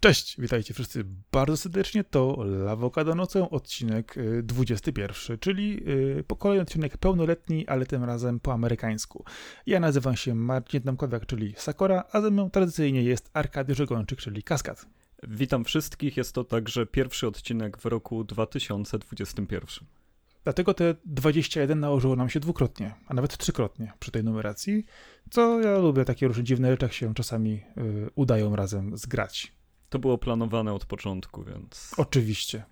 Cześć, witajcie wszyscy bardzo serdecznie. To Lawokado nocą, odcinek 21, y, czyli y, po kolejny odcinek pełnoletni, ale tym razem po amerykańsku. Ja nazywam się Marcin Domkowiak, czyli Sakora, a ze mną tradycyjnie jest Arkadiusz Gończyk, czyli Kaskad. Witam wszystkich, jest to także pierwszy odcinek w roku 2021. Dlatego te 21 nałożyło nam się dwukrotnie, a nawet trzykrotnie przy tej numeracji, co ja lubię, takie różne dziwne rzeczy, się czasami y, udają razem zgrać. To było planowane od początku, więc. Oczywiście.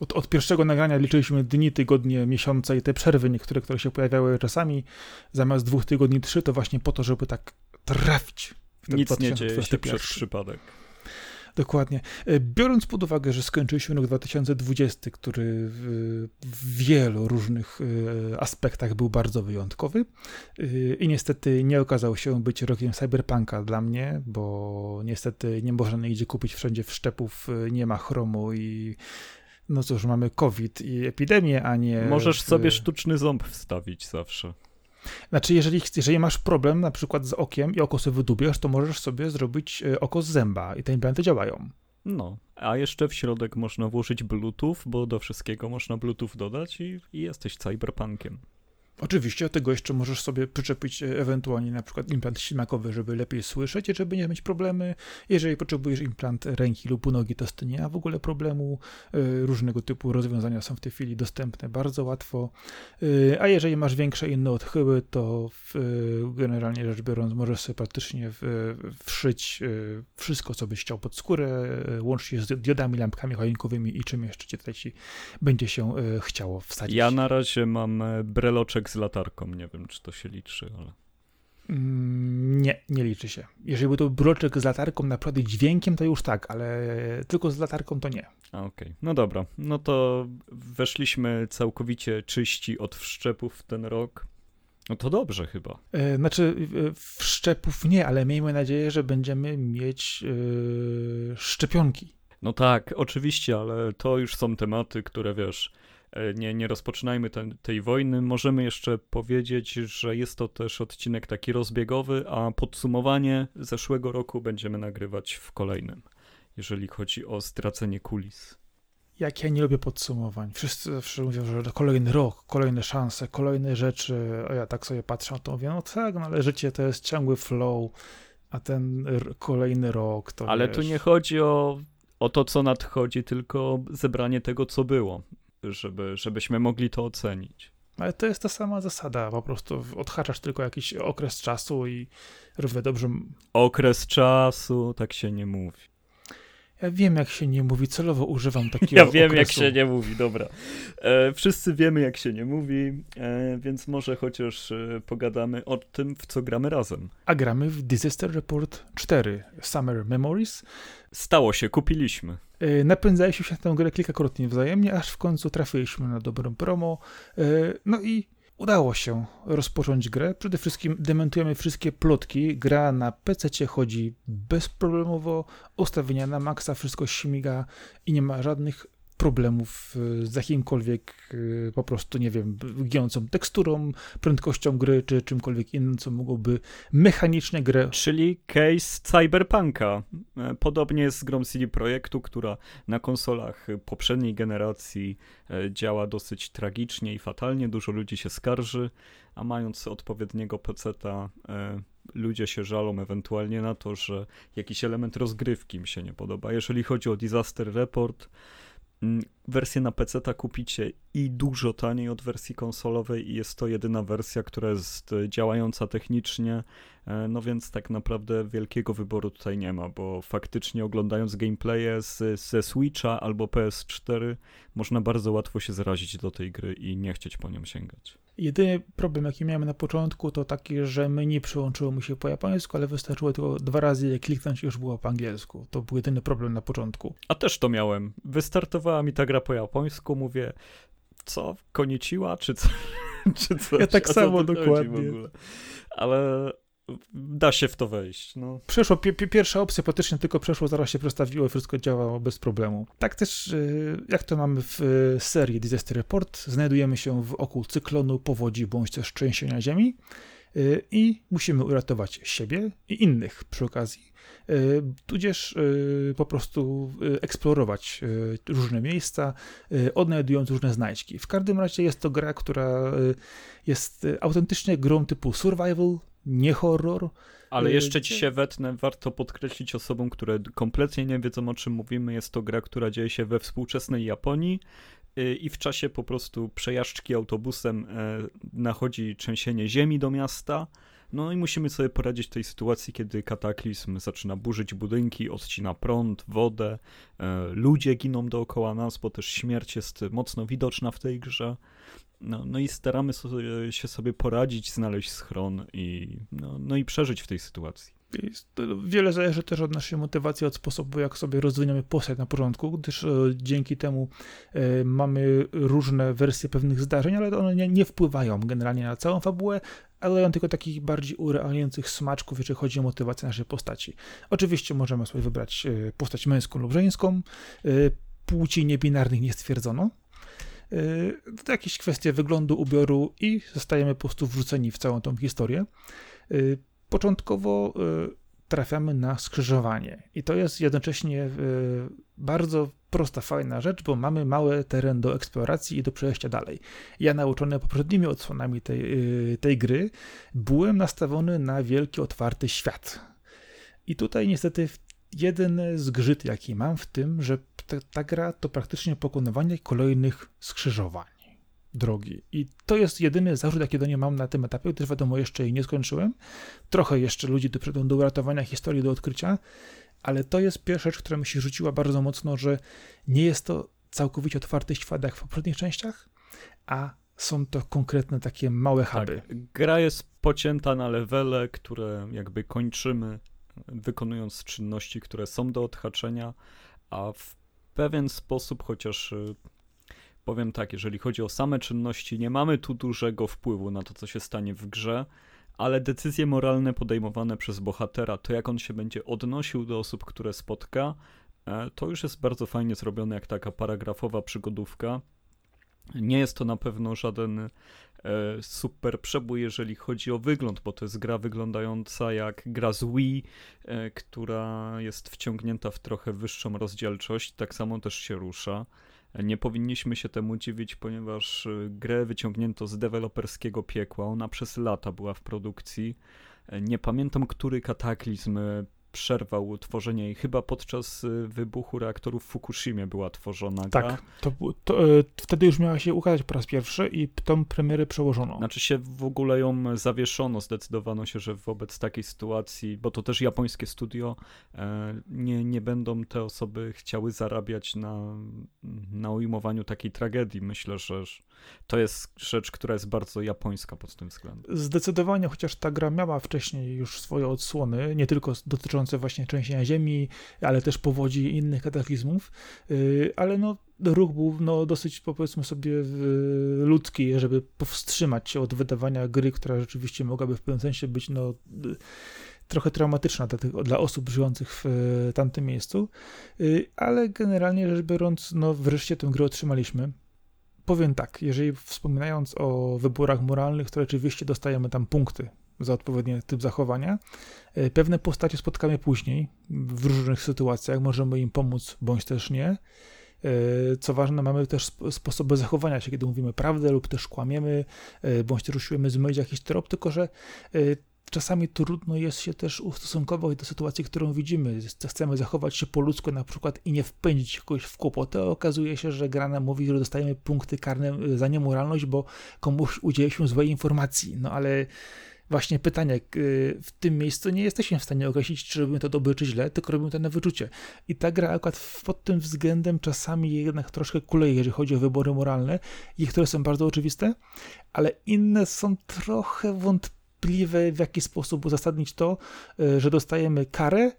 Od, od, pierwszego nagrania liczyliśmy dni, tygodnie, miesiące i te przerwy niektóre, które się pojawiały czasami. Zamiast dwóch tygodni, trzy, to właśnie po to, żeby tak trafić. W ten Nic nie dzieje się przez przypadek. Dokładnie. E, biorąc pod uwagę, że skończyliśmy rok 2020, który w wielu różnych e, aspektach był bardzo wyjątkowy e, i niestety nie okazał się być rokiem cyberpunka dla mnie, bo niestety nie można nigdzie kupić wszędzie wszczepów, nie ma chromu i no cóż, mamy COVID i epidemię, a nie... Możesz sobie sztuczny ząb wstawić zawsze. Znaczy, jeżeli, jeżeli masz problem na przykład z okiem i oko sobie wydubiasz, to możesz sobie zrobić e, oko z zęba i te implanty działają. No, a jeszcze w środek można włożyć Bluetooth, bo do wszystkiego można Bluetooth dodać i, i jesteś cyberpunkiem. Oczywiście, do tego jeszcze możesz sobie przyczepić e, ewentualnie na przykład implant ślimakowy, żeby lepiej słyszeć i żeby nie mieć problemy. Jeżeli potrzebujesz implant ręki lub nogi, to z tym nie ma w ogóle problemu. E, różnego typu rozwiązania są w tej chwili dostępne bardzo łatwo. E, a jeżeli masz większe inne odchyły, to w, generalnie rzecz biorąc możesz sobie praktycznie wszyć wszystko, co byś chciał pod skórę, łącznie z diodami, lampkami choinkowymi i czym jeszcze tutaj ci będzie się chciało wsadzić. Ja na razie mam breloczek z latarką. Nie wiem, czy to się liczy, ale. Mm, nie, nie liczy się. Jeżeli był to broczek z latarką, naprawdę dźwiękiem, to już tak, ale tylko z latarką to nie. Okej, okay. no dobra. No to weszliśmy całkowicie czyści od wszczepów w ten rok. No to dobrze chyba. E, znaczy, wszczepów nie, ale miejmy nadzieję, że będziemy mieć yy, szczepionki. No tak, oczywiście, ale to już są tematy, które wiesz E, nie, nie rozpoczynajmy ten, tej wojny. Możemy jeszcze powiedzieć, że jest to też odcinek taki rozbiegowy, a podsumowanie zeszłego roku będziemy nagrywać w kolejnym, jeżeli chodzi o stracenie kulis. Jak ja nie lubię podsumowań. Wszyscy zawsze mówią, że kolejny rok, kolejne szanse, kolejne rzeczy, a ja tak sobie patrzę, to mówię, no tak, no ale życie to jest ciągły flow, a ten kolejny rok to Ale wiesz... tu nie chodzi o, o to, co nadchodzi, tylko zebranie tego, co było żeby, żebyśmy mogli to ocenić. Ale to jest ta sama zasada, po prostu odhaczasz tylko jakiś okres czasu i równie dobrze... Okres czasu, tak się nie mówi. Ja wiem, jak się nie mówi, celowo używam takiego Ja wiem, okresu. jak się nie mówi, dobra. E, wszyscy wiemy, jak się nie mówi, e, więc może chociaż e, pogadamy o tym, w co gramy razem. A gramy w Disaster Report 4 Summer Memories. Stało się, kupiliśmy. E, napędzaliśmy się na tę grę kilkakrotnie wzajemnie, aż w końcu trafiliśmy na dobrą promo. E, no i udało się rozpocząć grę. Przede wszystkim dementujemy wszystkie plotki. Gra na PC chodzi bezproblemowo, ustawienia na maksa, wszystko śmiga i nie ma żadnych problemów e, z jakimkolwiek e, po prostu, nie wiem, giącą teksturą, prędkością gry, czy czymkolwiek innym, co mogłoby mechanicznie grę... Czyli case Cyberpunka. E, podobnie jest z grą CD Projektu, która na konsolach poprzedniej generacji działa dosyć tragicznie i fatalnie. Dużo ludzi się skarży, a mając odpowiedniego peceta ludzie się żalą ewentualnie na to, że jakiś element rozgrywki im się nie podoba. Jeżeli chodzi o Disaster Report, wersję na PC kupicie i dużo taniej od wersji konsolowej i jest to jedyna wersja, która jest e, działająca technicznie, e, no więc tak naprawdę wielkiego wyboru tutaj nie ma, bo faktycznie oglądając gameplaye z, ze Switcha albo PS4 można bardzo łatwo się zrazić do tej gry i nie chcieć po nią sięgać. Jedyny problem, jaki miałem na początku, to taki, że menu przełączyło mi się po japońsku, ale wystarczyło tylko dwa razy je kliknąć i już było po angielsku. To był jedyny problem na początku. A też to miałem. Wystartowała mi ta gra po japońsku, mówię, co? Koniciła? Czy co? Czy coś? Ja tak samo dokładnie. Ale da się w to wejść. No. Przeszło, pi pierwsza opcja faktycznie tylko przeszło, zaraz się przestawiło, wszystko działało bez problemu. Tak też, y, jak to mamy w y, serii Disaster Report, znajdujemy się w oku cyklonu, powodzi bądź też trzęsienia ziemi. i musimy uratować siebie i innych przy okazji, tudzież po prostu eksplorować różne miejsca, odnajdując różne znajdźki. W każdym razie jest to gra, która jest autentycznie grą typu survival, nie horror. Ale jeszcze ci się wetnę, warto podkreślić osobom, które kompletnie nie wiedzą o czym mówimy. Jest to gra, która dzieje się we współczesnej Japonii y, i w czasie po prostu przejażdżki autobusem e, nachodzi trzęsienie ziemi do miasta. No i musimy sobie poradzić w tej sytuacji, kiedy kataklizm zaczyna burzyć budynki, odcina prąd, wodę, e, ludzie giną dookoła nas, bo też śmierć jest mocno widoczna w tej grze. No, no i staramy sobie, się sobie poradzić, znaleźć schron i, no, no i przeżyć w tej sytuacji. Wiele zależy też od naszej motywacji, od sposobu, jak sobie rozwiniemy postać na początku, gdyż e, dzięki temu e, mamy różne wersje pewnych zdarzeń, ale one nie, nie wpływają generalnie na całą fabułę, ale dają tylko takich bardziej urealniających smaczków, jeżeli chodzi o motywację naszej postaci. Oczywiście możemy sobie wybrać e, postać męską lub żeńską, płci niebinarnych nie stwierdzono, jakieś kwestie wyglądu, ubioru i zostajemy po prostu wrzuceni w całą tą historię. Y, początkowo y, trafiamy na skrzyżowanie i to jest jednocześnie y, bardzo prosta, fajna rzecz, bo mamy mały teren do eksploracji i do przejścia dalej. Ja nauczony poprzednimi odsłonami tej, tej gry byłem nastawiony na wielki, otwarty świat. I tutaj niestety jeden zgrzyt, jaki mam w tym, że ta, ta gra to praktycznie pokonywanie kolejnych skrzyżowań drogi. I to jest jedyny zarzut, jaki do niej mam na tym etapie, gdyż wiadomo, jeszcze jej nie skończyłem. Trochę jeszcze ludzi do, do uratowania historii, do odkrycia, ale to jest pierwsza rzecz, która mi się rzuciła bardzo mocno, że nie jest to całkowicie otwarty świat jak w poprzednich częściach, a są to konkretne takie małe huby. Tak, gra jest pocięta na levele, które jakby kończymy wykonując czynności, które są do odhaczenia, a w pewien sposób, chociaż y, powiem tak, jeżeli chodzi o same czynności, nie mamy tu dużego wpływu na to, co się stanie w grze, ale decyzje moralne podejmowane przez bohatera, to jak on się będzie odnosił do osób, które spotka, e, to już jest bardzo fajnie zrobione, jak taka paragrafowa przygodówka. Nie jest to na pewno żaden super przebój, jeżeli chodzi o wygląd, bo to jest gra wyglądająca jak gra z Wii, e, która jest wciągnięta w trochę wyższą rozdzielczość, tak samo też się rusza. E, nie powinniśmy się temu dziwić, ponieważ grę wyciągnięto z deweloperskiego piekła. Ona przez lata była w produkcji. Nie pamiętam, który kataklizm przerwał tworzenie i chyba podczas y, wybuchu reaktorów w Fukushimie była tworzona gra. Tak, to, to, e, wtedy już miała się ukazać po raz pierwszy i tą premierę przełożono. Znaczy się w ogóle ją zawieszono, zdecydowano się, że wobec takiej sytuacji, bo to też japońskie studio, e, nie, nie będą te osoby chciały zarabiać na, na ujmowaniu takiej tragedii. Myślę, że to jest rzecz, która jest bardzo japońska pod tym względem. Zdecydowanie, chociaż ta gra miała wcześniej już swoje odsłony, nie tylko dotyczące właśnie trzęsienia ziemi, ale też powodzi i innych kataklizmów, y, ale no ruch był no, dosyć, powiedzmy sobie, ludzki, żeby powstrzymać się od wydawania gry, która rzeczywiście mogłaby w pewnym sensie być no, trochę traumatyczna dla, tych, dla osób żyjących w tamtym miejscu, y, ale generalnie rzecz biorąc, no wreszcie tę grę otrzymaliśmy powiem tak, jeżeli wspominając o wyborach moralnych, to rzeczywiście dostajemy tam punkty za odpowiedni typ zachowania. E, pewne postacie spotkamy później, w różnych sytuacjach, możemy im pomóc, bądź też nie. E, co ważne, mamy też sposoby zachowania się, kiedy mówimy prawdę lub też kłamiemy, e, bądź też usiłujemy zmylić jakiś trop, tylko że czasami trudno jest się też ustosunkować do sytuacji, którą widzimy. Chcemy zachować się po ludzku na przykład i nie wpędzić kogoś w kłopotę. Okazuje się, że gra nam mówi, że dostajemy punkty karne y, za niemoralność, bo komuś udzieje się złej informacji. No ale właśnie pytanie, w tym miejscu nie jesteśmy w stanie określić, czy robimy to dobrze, czy źle, tylko robimy to na wyczucie. I ta gra akurat pod tym względem czasami jednak troszkę kuleje, jeżeli chodzi o wybory moralne, niektóre są bardzo oczywiste, ale inne są trochę wątpliwe wątpliwe, w jaki sposób uzasadnić to, e, że dostajemy karę, e,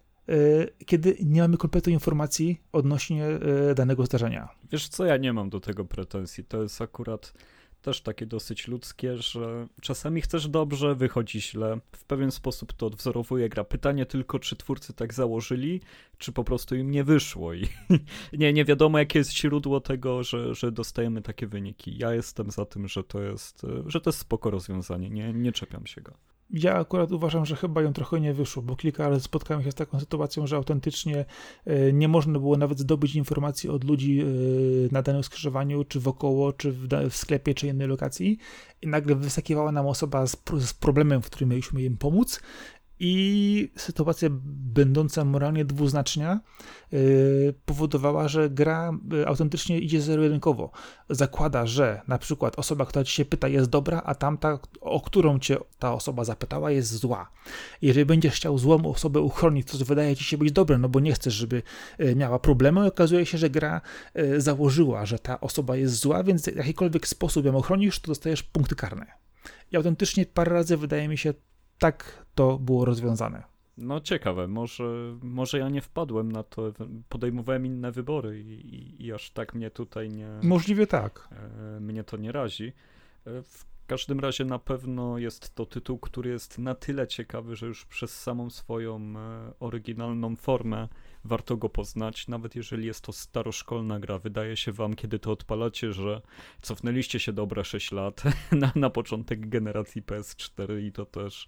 kiedy nie mamy kompletnej informacji odnośnie e, danego zdarzenia. Wiesz co, ja nie mam do tego pretensji. To jest akurat też takie dosyć ludzkie, że czasami chcesz dobrze, wychodzi źle. W pewien sposób to odwzorowuje gra. Pytanie tylko, czy twórcy tak założyli, czy po prostu im nie wyszło. I nie, nie wiadomo, jakie jest źródło tego, że, że dostajemy takie wyniki. Ja jestem za tym, że to jest, że to jest spoko rozwiązanie. Nie, nie czepiam się go. Ja akurat uważam, że chyba ją trochę nie wyszło, bo kilka razy spotkałem się z taką sytuacją, że autentycznie e, nie można było nawet zdobyć informacji od ludzi e, na danym skrzyżowaniu, czy wokoło, czy w, sklepie, czy innej lokacji. I nagle wysakiwała nam osoba z, z problemem, w którym mieliśmy im pomóc i sytuacja będąca moralnie dwuznaczna yy, powodowała, że gra yy, autentycznie idzie zero-jedynkowo. Zakłada, że na przykład osoba, która ci się pyta jest dobra, a tamta, o którą cię ta osoba zapytała jest zła. Jeżeli będziesz chciał złą osobę uchronić, to wydaje ci się być dobre, no bo nie chcesz, żeby yy, miała problemy, okazuje się, że gra yy, założyła, że ta osoba jest zła, więc w jakikolwiek sposób ją ochronisz, to dostajesz punkty karne. I autentycznie parę razy wydaje mi się tak to było rozwiązane. No ciekawe, może, może ja nie wpadłem na to, podejmowałem inne wybory i, i, i aż tak mnie tutaj nie... Możliwie tak. E, mnie to nie razi. E, w każdym razie na pewno jest to tytuł, który jest na tyle ciekawy, że już przez samą swoją e, oryginalną formę warto go poznać, nawet jeżeli jest to staroszkolna gra. Wydaje się wam, kiedy to odpalacie, że cofnęliście się dobre 6 lat na, na początek generacji PS4 i to też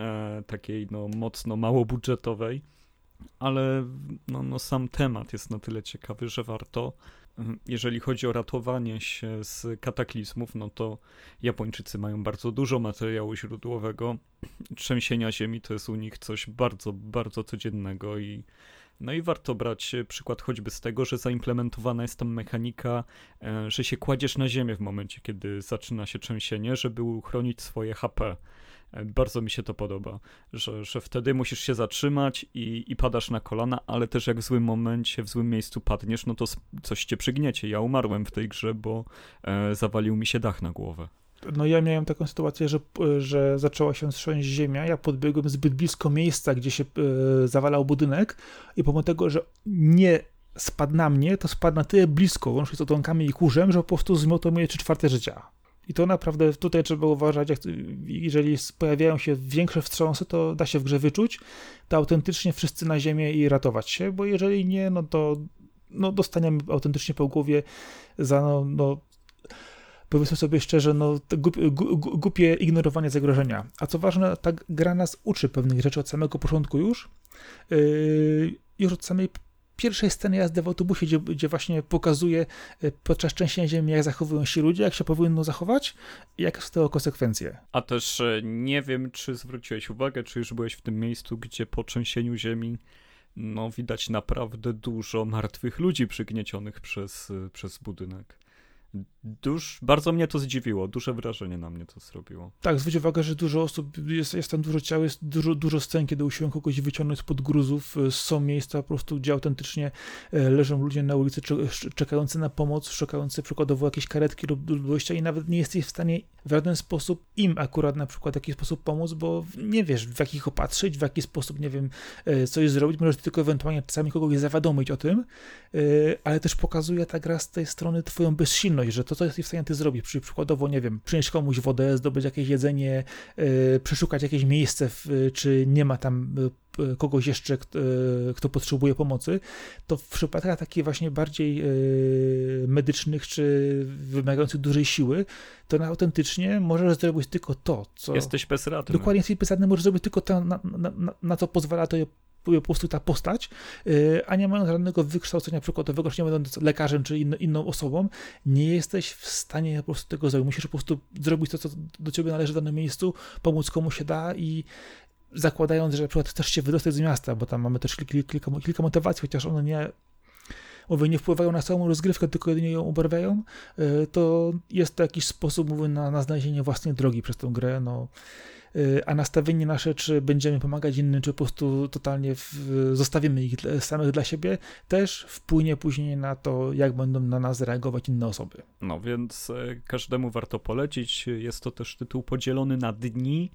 e, takiej no, mocno małobudżetowej, ale no, no, sam temat jest na tyle ciekawy, że warto. Jeżeli chodzi o ratowanie się z kataklizmów, no to Japończycy mają bardzo dużo materiału źródłowego. Trzęsienia ziemi to jest u nich coś bardzo, bardzo codziennego i no i warto brać przykład choćby z tego, że zaimplementowana jest tam mechanika, e, że się kładziesz na ziemię w momencie, kiedy zaczyna się trzęsienie, żeby uchronić swoje HP. E, bardzo mi się to podoba, że, że wtedy musisz się zatrzymać i, i padasz na kolana, ale też jak w złym momencie, w złym miejscu padniesz, no to coś cię przygniecie. Ja umarłem w tej grze, bo e, zawalił mi się dach na głowę. No ja miałem taką sytuację, że, że zaczęła się trząść ziemia, ja podbiegłem zbyt blisko miejsca, gdzie się e, zawalał budynek i pomimo tego, że nie spadł na mnie, to spadł na tyle blisko, łącznie z otonkami i kurzem, że po prostu zmiotło moje trzy czwarte życia. I to naprawdę tutaj trzeba uważać, jak, jeżeli pojawiają się większe wstrząsy, to da się w grze wyczuć, to autentycznie wszyscy na ziemię i ratować się, bo jeżeli nie, no to no, dostaniemy autentycznie po głowie za no, no powiedzmy sobie szczerze, no, głupie, głupie ignorowanie zagrożenia. A co ważne, ta gra nas uczy pewnych rzeczy od samego początku już, yy, już od samej pierwszej sceny jazdy w autobusie, gdzie, gdzie właśnie pokazuje e, podczas trzęsienia ziemi, jak zachowują się ludzie, jak się powinno zachować i jakie są tego konsekwencje. A też e, nie wiem, czy zwróciłeś uwagę, czy już byłeś w tym miejscu, gdzie po trzęsieniu ziemi no widać naprawdę dużo martwych ludzi przygniecionych przez, e, przez budynek. Duż, bardzo mnie to zdziwiło, duże wrażenie na mnie to zrobiło. Tak, zwróć uwagę, że dużo osób, jest, jest tam dużo ciał, jest dużo, dużo scen, kiedy usiłują kogoś wyciągnąć pod gruzów, e, są miejsca po prostu, gdzie autentycznie e, leżą ludzie na ulicy czekający na pomoc, szukający przykładowo jakieś karetki lub dojścia i nawet nie jesteś w stanie w żaden sposób im akurat na przykład w jakiś sposób pomóc, bo nie wiesz w jakich opatrzyć, w jaki sposób, nie wiem, e, coś zrobić, możesz tylko ewentualnie czasami kogoś zawiadomić o tym, ale też pokazuje ta gra z tej strony twoją bezsilność, że to, co jesteś w stanie ty zrobić, przy, przykładowo, nie wiem, przynieść komuś wodę, zdobyć jakieś jedzenie, yy, przeszukać jakieś miejsce, czy nie ma tam yy, kogoś jeszcze, kto, yy, kto, potrzebuje pomocy, to w przypadkach takich właśnie bardziej medycznych, czy wymagających dużej siły, to na autentycznie możesz zrobić tylko to, co... Jesteś bezradny. Dokładnie jesteś bezradny, możesz zrobić tylko to, na, na, na, na co pozwala to po prostu ta postać, y, a nie mając żadnego wykształcenia przykładowego, czy nie będąc lekarzem czy inną osobą, nie jesteś w stanie po prostu tego zrobić. Musisz po prostu zrobić to, co do ciebie należy w danym miejscu, pomóc komu się da i zakładając, że na przykład chcesz się wydostać z miasta, bo tam mamy też kilka, kilka, kilka motywacji, chociaż one nie mówię, nie wpływają na całą rozgrywkę, tylko jedynie ją obarwiają, y, to jest to jakiś sposób, mówię, na, na znalezienie własnej drogi przez tę grę, no Y, a nastawienie nasze, czy będziemy pomagać innym, czy po prostu totalnie w, zostawimy ich samych dla siebie, też wpłynie później na to, jak będą na nas reagować inne osoby. No więc e, każdemu warto polecić. Jest to też tytuł podzielony na dni.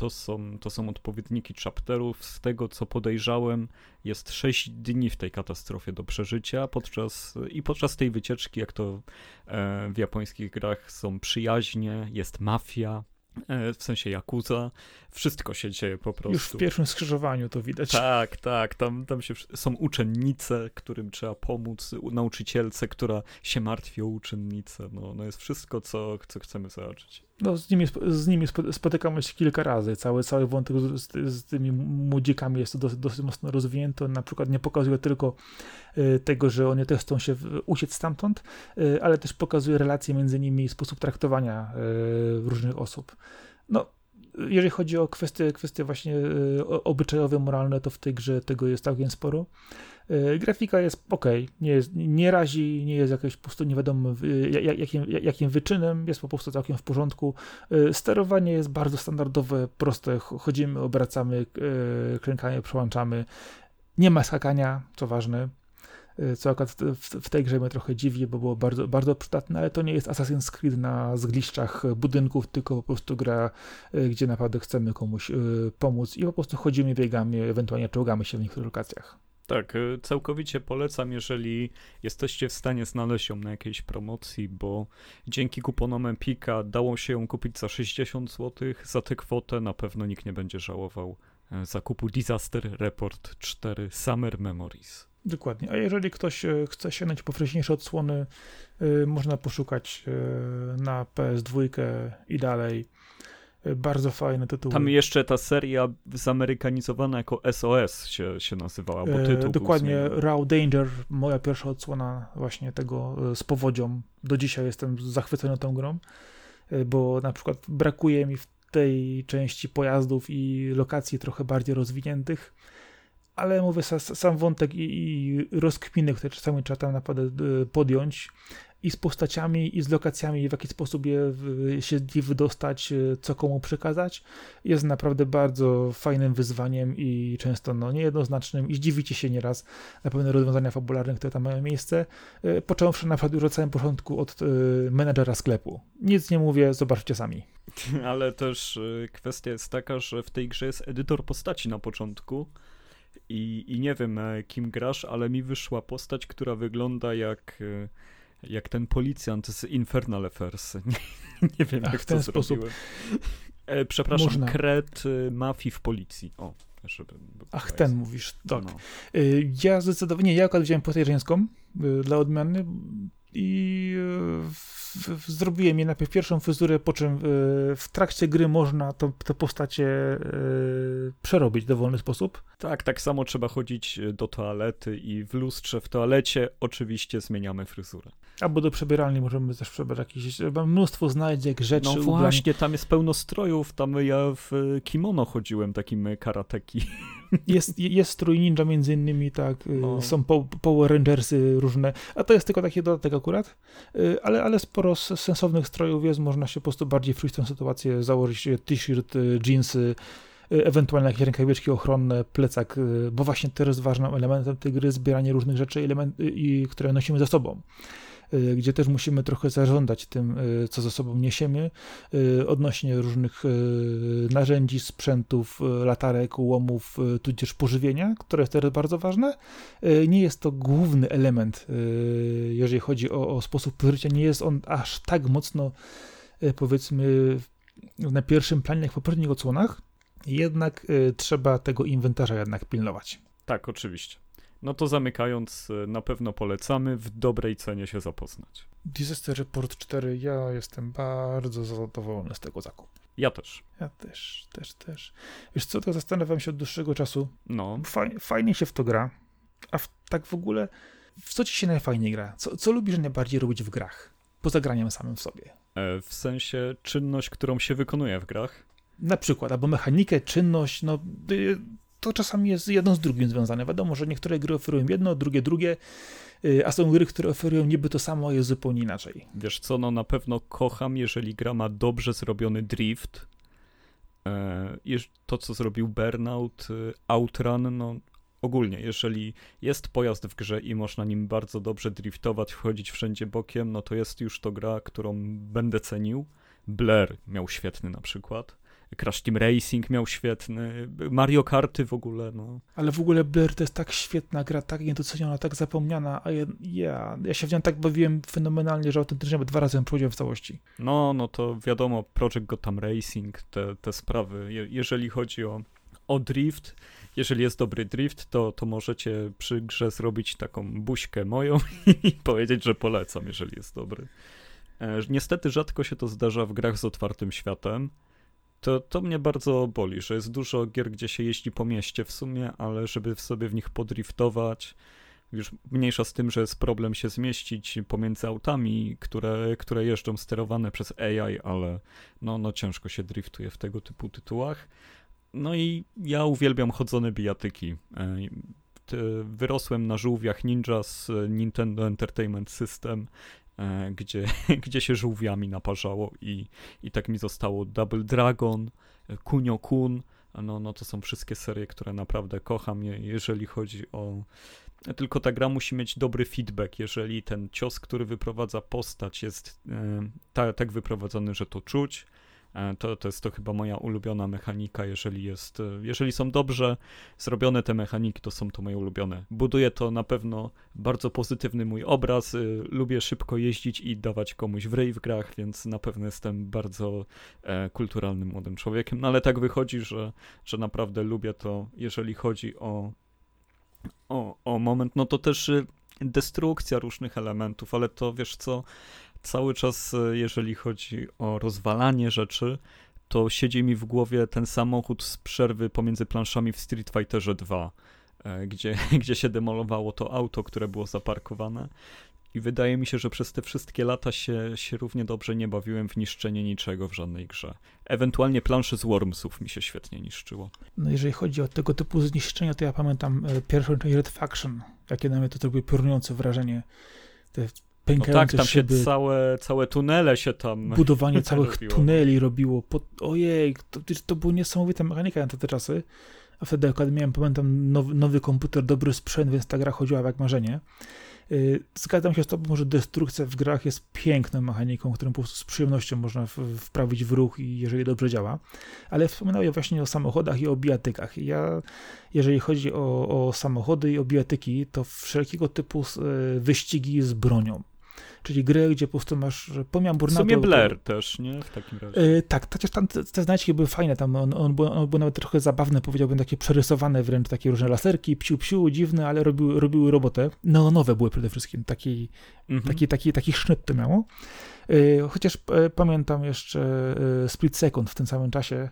To są, to są odpowiedniki chapterów. Z tego co podejrzałem, jest 6 dni w tej katastrofie do przeżycia. Podczas, I podczas tej wycieczki, jak to e, w japońskich grach, są przyjaźnie, jest mafia, E, w sensie Yakuza, wszystko się dzieje po prostu. Już w pierwszym skrzyżowaniu to widać. Tak, tak, tam, tam się, są uczennice, którym trzeba pomóc, nauczycielce, która się martwi o uczennice, no, no jest wszystko, co, co chcemy zobaczyć. No, z nimi, z nimi spotykamy się kilka razy. Cały, cały wątek z, z tymi młodzikami jest dosyć, dosyć mocno rozwinięty. On na przykład nie pokazuje tylko y, tego, że oni też chcą się uciec stamtąd, y, ale też pokazuje relacje między nimi i sposób traktowania y, różnych osób. No, jeżeli chodzi o kwestie, kwestie właśnie obyczajowe, moralne, to w tej grze tego jest całkiem sporo. E, grafika jest ok, nie, jest, nie razi, nie jest jakieś prostu nie wiadomo jakim, jakim wyczynem, jest po prostu całkiem w porządku. E, sterowanie jest bardzo standardowe, proste, chodzimy, obracamy, e, klękamy, przełączamy. Nie ma skakania, co ważne, co akurat w, tej grze mnie trochę dziwi, bo było bardzo, bardzo przydatne, ale to nie jest Assassin's Creed na zgliszczach budynków, tylko po prostu gra, gdzie naprawdę chcemy komuś pomóc i po prostu chodzimy, biegamy, ewentualnie czołgamy się w niektórych lokacjach. Tak, y, całkowicie polecam, jeżeli jesteście w stanie znaleźć ją na jakiejś promocji, bo dzięki kuponom Empika dało się ją kupić za 60 zł. Za tę kwotę na pewno nikt nie będzie żałował e, zakupu Disaster Report 4 Summer Memories. Dokładnie. A jeżeli ktoś e, chce sięgnąć po wcześniejsze odsłony, e, można poszukać na PS2 i dalej bardzo fajne tytuły. Tam jeszcze ta seria zamerykanizowana jako SOS się, się nazywała, bo tytuł e, Dokładnie, Raw Danger, moja pierwsza odsłona właśnie tego e, z powodzią. Do dzisiaj jestem zachwycony tą grą, e, bo na przykład brakuje mi w tej części pojazdów i lokacji trochę bardziej rozwiniętych, ale mówię, sam wątek i, i rozkminy, które czasami trzeba tam naprawdę e, podjąć, i z postaciami, i z lokacjami, w jaki sposób je, się wydostać, e, co komu przekazać, jest naprawdę bardzo fajnym wyzwaniem i często no, niejednoznacznym i zdziwicie się nieraz na pewne rozwiązania fabularne, które tam mają miejsce, e, począwszy na przykład już od samym początku od y, menedżera sklepu. Nic nie mówię, zobaczcie sami. Ale też kwestia jest taka, że w tej grze jest edytor postaci na początku, i, I nie wiem, kim grasz, ale mi wyszła postać, która wygląda jak jak ten policjant z Infernal Affairs. Nie, nie wiem, Ach, jak w ten to sposób. E, przepraszam, Można. kret y, mafii w policji. O, żeby Ach, ten mówisz, tak. No. Y, ja zdecydowanie, ja akurat wziąłem postać żeńską y, dla odmiany i zrobiłem je najpierw pierwszą fryzurę, po czym w trakcie gry można to, te postacie przerobić w dowolny sposób. Tak, tak samo trzeba chodzić do toalety i w lustrze w toalecie oczywiście zmieniamy fryzurę. Albo do przebieralni możemy też przebrać jakieś, mnóstwo znajdziek, rzeczy. No właśnie, tam jest pełno strojów, tam ja w kimono chodziłem, takim karateki. Jest, jest strój ninja między innymi, tak, no. są Power Rangersy różne, a to jest tylko taki dodatek akurat, ale, ale sporo sensownych strojów jest, można się po prostu bardziej w tę sytuację założyć t-shirt, y, jeansy, ewentualnie jakieś rękawiczki ochronne, plecak, bo właśnie to jest ważnym elementem tej gry, zbieranie różnych rzeczy, element, i, które nosimy ze sobą. Y, gdzie też musimy trochę zarządzać tym, y, co ze sobą niesiemy, y, odnośnie różnych narzędzi, sprzętów, latarek, łomów, tudzież pożywienia, które jest teraz bardzo ważne. Nie jest to główny element, jeżeli chodzi o, o sposób życia, nie jest on aż tak mocno, powiedzmy, na pierwszym planie jak w poprzednich odsłonach, jednak trzeba tego inwentarza jednak pilnować. Tak, oczywiście. No to zamykając, y, na pewno polecamy w dobrej cenie się zapoznać. Disaster Report 4, ja jestem bardzo zadowolony z tego zakupu. Ja też. Ja też, też, też. Wiesz co, to zastanawiam się od dłuższego czasu. No. Faj, fajnie się w to gra, a w, tak w ogóle, w co ci się najfajniej gra? Co, co lubisz najbardziej robić w grach? Poza graniem samym w sobie. E, w sensie czynność, którą się wykonuje w grach? Na przykład, albo mechanikę, czynność, no y, to czasami jest jedno z drugim związane. Wiadomo, że niektóre gry oferują jedno, drugie drugie, y, a są gry, które oferują niby to samo, a jest zupełnie inaczej. Wiesz co, no na pewno kocham, jeżeli gra ma dobrze zrobiony drift. E, to, co zrobił Burnout, y, Outrun, no ogólnie, jeżeli jest pojazd w grze i można nim bardzo dobrze driftować, wchodzić wszędzie bokiem, no to jest już to gra, którą będę cenił. Blair miał świetny na przykład. Crash Team Racing miał świetny, Mario Karty w ogóle, no. Ale w ogóle Blur to jest tak świetna gra, tak niedoceniona, tak zapomniana, a ja, ja, ja się w nią tak bawiłem fenomenalnie, że autentycznie dwa razy ją w całości. No, no to wiadomo, Project Gotham Racing, te, te sprawy, Je, jeżeli chodzi o, o drift, jeżeli jest dobry drift, to, to możecie przy grze zrobić taką buźkę moją i powiedzieć, że polecam, jeżeli jest dobry. Niestety rzadko się to zdarza w grach z otwartym światem. To, to mnie bardzo boli, że jest dużo gier, gdzie się jeździ po mieście w sumie, ale żeby sobie w nich podriftować, już mniejsza z tym, że jest problem się zmieścić pomiędzy autami, które, które jeżdżą sterowane przez AI, ale no, no ciężko się driftuje w tego typu tytułach. No i ja uwielbiam chodzone bijatyki. Wyrosłem na żółwiach Ninja z Nintendo Entertainment System, gdzie, gdzie się żółwiami naparzało i, i tak mi zostało Double Dragon, Kunio Kun, no, no to są wszystkie serie, które naprawdę kocham, jeżeli chodzi o tylko ta gra musi mieć dobry feedback, jeżeli ten cios, który wyprowadza postać jest e, tak wyprowadzony, że to czuć, e, to, to jest to chyba moja ulubiona mechanika, jeżeli jest, e, jeżeli są dobrze zrobione te mechaniki, to są to moje ulubione. Buduje to na pewno bardzo pozytywny mój obraz, lubię szybko jeździć i dawać komuś w rej w grach, więc na pewno jestem bardzo kulturalnym młodym człowiekiem, no ale tak wychodzi, że, że naprawdę lubię to, jeżeli chodzi o o, o moment, no to też destrukcja różnych elementów, ale to wiesz co, cały czas, y, jeżeli chodzi o rozwalanie rzeczy, to siedzi mi w głowie ten samochód z przerwy pomiędzy planszami w Street Fighterze 2, e, gdzie, gdzie się demolowało to auto, które było zaparkowane. I wydaje mi się, że przez te wszystkie lata się, się równie dobrze nie bawiłem w niszczenie niczego w żadnej grze. Ewentualnie plansze z Wormsów mi się świetnie niszczyło. No jeżeli chodzi o tego typu zniszczenia, to ja pamiętam e, pierwszą część Red Faction, jakie na mnie to zrobiło piorunujące wrażenie. Te no tak, tam szyby, się całe, całe tunele się tam Budowanie całych robiło. tuneli robiło. Po, ojej, to, to była niesamowita mechanika na te czasy. A wtedy akurat miałem, pamiętam, nowy, nowy komputer, dobry sprzęt, więc ta gra chodziła jak marzenie. Y, zgadzam się z tobą, że destrukcja w grach jest piękną mechaniką, którą po prostu z przyjemnością można wprawić w ruch i jeżeli dobrze działa, ale wspominałem właśnie o samochodach i o bijatykach. Ja, jeżeli chodzi o, o samochody i o bijatyki, to wszelkiego typu y, wyścigi z bronią czyli gry, gdzie po prostu masz pomiar W sumie Blair to... też, nie? W takim razie. Yy, tak, chociaż tam te, te znajdźki były fajne, tam on, on, był, on był nawet trochę zabawny, powiedziałbym, takie przerysowane wręcz, takie różne laserki, psiu, psiu, dziwne, ale robiły, robiły robotę. No, nowe były przede wszystkim, taki, mhm. taki, taki, taki sznyt to miało. Yy, chociaż yy, pamiętam jeszcze Split Second w tym samym czasie,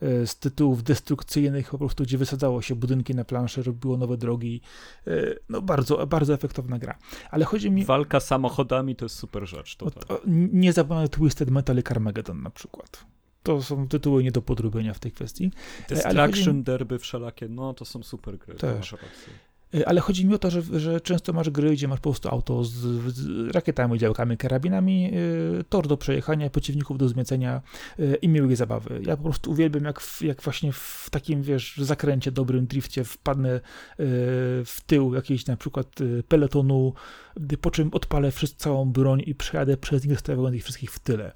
z tytułów destrukcyjnych, po prostu gdzie wysadzało się budynki na planszy, robiło nowe drogi. E, no bardzo, bardzo efektowna gra. Ale chodzi mi... Walka samochodami to jest super rzecz. To, to. Nie zapomnę Twisted Metal i Carmageddon na przykład. To są tytuły nie do podrobienia w tej kwestii. E, Destruction, mi... derby wszelakie, no to są super gry. Też. Y, ale chodzi mi o to, że, że często masz gry, gdzie masz po prostu auto z, z rakietami, działkami, karabinami, y, tor do przejechania, przeciwników do zmiecenia y, i miłej zabawy. Ja po prostu uwielbiam, jak, jak właśnie w takim, wiesz, zakręcie, dobrym drifcie wpadnę w tył jakiejś na przykład peletonu, po czym odpalę całą broń i przejadę przez nich, stawiając ich wszystkich w tyle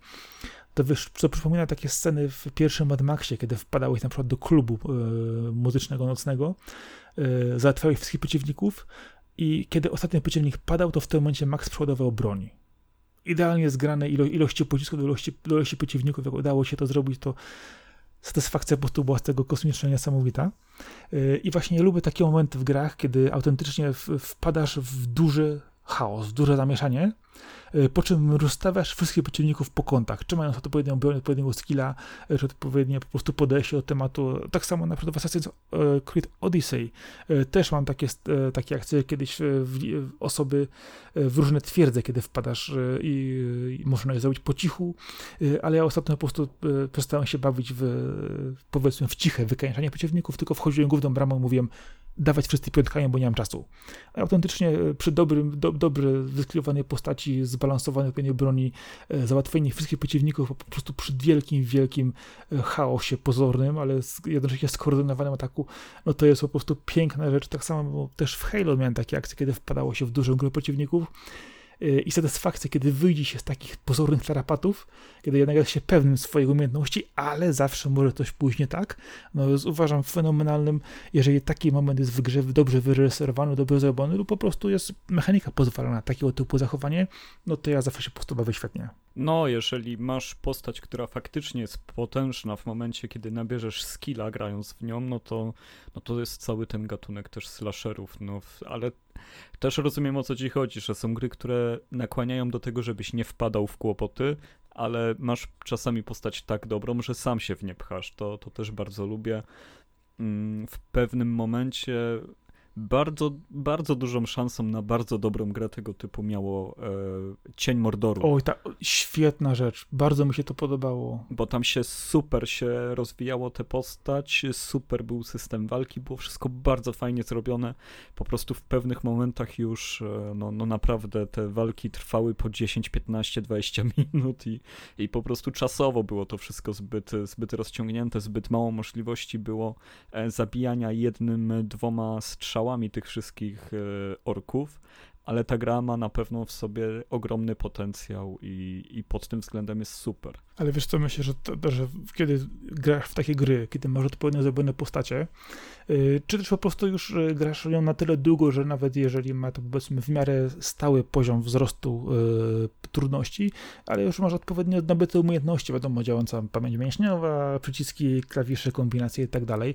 to, wiesz, to przypomina takie sceny w pierwszym Mad Maxie, kiedy wpadałeś na przykład do klubu y, muzycznego nocnego Y, załatwiałeś wszystkich przeciwników i kiedy ostatni przeciwnik padał, to w tym momencie Max przeładował broń. Idealnie zgrane ilo ilości pocisków do ilości, do ilości przeciwników, jak udało się to zrobić, to satysfakcja po prostu była z tego kosmicznie niesamowita. Y, I właśnie lubię takie momenty w grach, kiedy autentycznie wpadasz w duży chaos, duże zamieszanie, y, po czym rozstawiasz wszystkich przeciwników po kątach, czy mając odpowiednią broń, odpowiedniego skilla, y, czy odpowiednie po prostu podejście do tematu. Tak samo na przykład w Assassin's y, Creed Odyssey. Też mam takie, takie akcje, kiedyś osoby w różne twierdze, kiedy wpadasz i, i można je zrobić po cichu, ale ja ostatnio po prostu przestałem się bawić w, powiedzmy, w ciche wykańczanie przeciwników, tylko wchodziłem główną bramą i mówiłem, dawać wszyscy piątkami, bo nie mam czasu. Autentycznie e, przy dobrym, do, dobrze wysklirowanej postaci, zbalansowanej odpowiedniej broni, e, załatwienie wszystkich przeciwników po prostu przy wielkim, wielkim e, chaosie pozornym, ale jednocześnie skoordynowanym ataku, no to jest po prostu piękna rzecz. Tak samo też w Halo miałem takie akcje, kiedy wpadało się w dużą grupę przeciwników i satysfakcję, kiedy wyjdzie się z takich pozornych tarapatów, kiedy jednak jest się pewnym swojej umiejętności, ale zawsze może coś pójść nie tak. No uważam fenomenalnym, jeżeli taki moment jest w grze dobrze wyreżyserowany, dobrze zrobiony lub po prostu jest mechanika pozwala na takiego typu zachowanie, no to ja zawsze się po prostu bawię świetnie. No, jeżeli masz postać, która faktycznie jest potężna w momencie, kiedy nabierzesz skilla grając w nią, no to, no to jest cały ten gatunek też slasherów, no, ale też rozumiem o co ci chodzi, że są gry, które nakłaniają do tego, żebyś nie wpadał w kłopoty, ale masz czasami postać tak dobrą, że sam się w nie pchasz, to, to też bardzo lubię. Mm, w pewnym momencie bardzo, bardzo dużą szansą na bardzo dobrą grę tego typu miało e, Cień Mordoru. Oj, ta świetna rzecz. Bardzo mi się to podobało. Bo tam się super się rozwijało tę postać, super był system walki, było wszystko bardzo fajnie zrobione. Po prostu w pewnych momentach już e, no, no naprawdę te walki trwały po 10, 15, 20 minut i, i po prostu czasowo było to wszystko zbyt, zbyt rozciągnięte, zbyt mało możliwości było e, zabijania jednym, dwoma strzałami strzałami tych wszystkich e, orków, ale ta gra ma na pewno w sobie ogromny potencjał i, i pod tym względem jest super. Ale wiesz co, myślę, że, to, że kiedy grasz w takie gry, kiedy masz odpowiednio zrobione postacie, yy, czy też po prostu już y, grasz ją na tyle długo, że nawet jeżeli ma to powiedzmy w miarę stały poziom wzrostu yy, trudności, ale już masz odpowiednio nabyte umiejętności, wiadomo, działająca pamięć mięśniowa, przyciski, klawisze, kombinacje i tak dalej,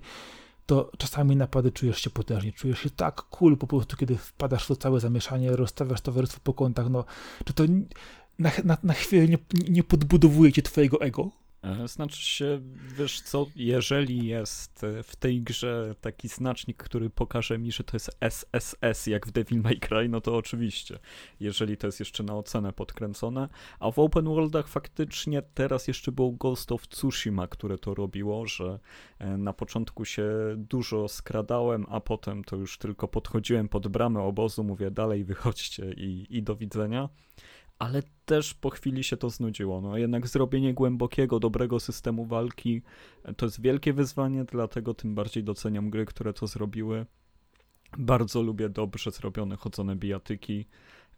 to czasami napady czujesz się potężnie, czujesz się tak cool po prostu, kiedy wpadasz w to całe zamieszanie, rozstawiasz towarzystwo po kątach, no, czy to na, na, na chwilę nie, nie podbudowuje cię twojego ego? E, znaczy się, wiesz co, jeżeli jest e, w tej grze taki znacznik, który pokaże mi, że to jest SSS, jak w Devil May Cry, no to oczywiście, jeżeli to jest jeszcze na ocenę podkręcone, a w open worldach faktycznie teraz jeszcze było Ghost of Tsushima, które to robiło, że e, na początku się dużo skradałem, a potem to już tylko podchodziłem pod bramę obozu, mówię dalej wychodźcie i, i do widzenia ale też po chwili się to znudziło. No jednak zrobienie głębokiego, dobrego systemu walki e, to jest wielkie wyzwanie, dlatego tym bardziej doceniam gry, które to zrobiły. Bardzo lubię dobrze zrobione chodzone bijatyki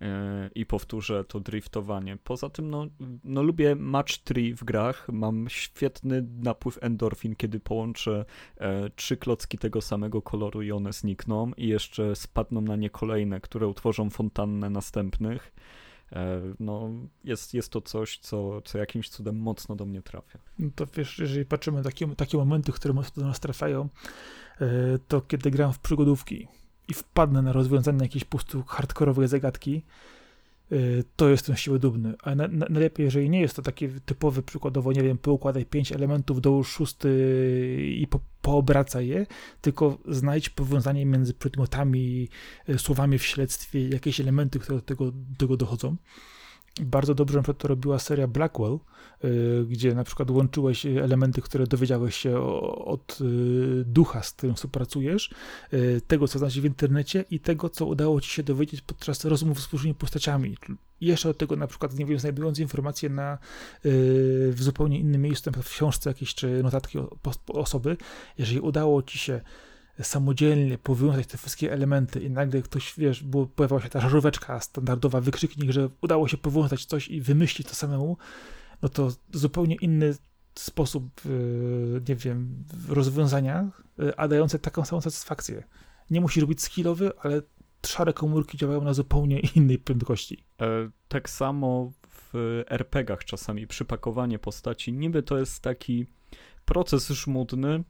yy, i powtórzę to driftowanie. Poza tym, no, no lubię match 3 w grach. Mam świetny napływ endorfin, kiedy połączę e, trzy klocki tego samego koloru i one znikną i jeszcze spadną na nie kolejne, które utworzą fontannę następnych. E, no, jest, jest to coś, co, co jakimś cudem mocno do mnie trafia. No to wiesz, jeżeli patrzymy na takie, takie momenty, które mocno do nas trafiają, e, to kiedy gram w przygodówki i wpadnę na rozwiązanie jakiejś po prostu hardkorowej zagadki, to jestem siły dumny. A na, na, najlepiej, jeżeli nie jest to taki typowy, przykładowo, nie wiem, poukładaj pięć elementów, dołóż szósty i po, poobracaj je, tylko znajdź powiązanie między przedmiotami, y, słowami w śledztwie, jakieś elementy, które do tego, do tego dochodzą. Bardzo dobrze na przykład to robiła seria Blackwell, y, gdzie na przykład łączyłeś elementy, które dowiedziałeś się od y, ducha, z którym współpracujesz, y, tego, co znasz w internecie i tego, co udało ci się dowiedzieć podczas rozmów z różnymi postaciami. Jeszcze od tego na przykład, nie wiem, znajdując informacje na, w zupełnie innym miejscu, w książce jakieś, czy notatki osoby, jeżeli udało ci się samodzielnie powiązać te wszystkie elementy i nagle ktoś, wiesz, było, pojawiła się ta żaróweczka standardowa, wykrzyknik, że udało się powiązać coś i wymyślić to samemu, no to zupełnie inny sposób, y, nie wiem, rozwiązania, y, a dające taką samą satysfakcję. Nie musi robić skillowy, ale szare komórki działają na zupełnie innej prędkości. E, tak samo w RPGach czasami przypakowanie postaci, niby to jest taki proces żmudny,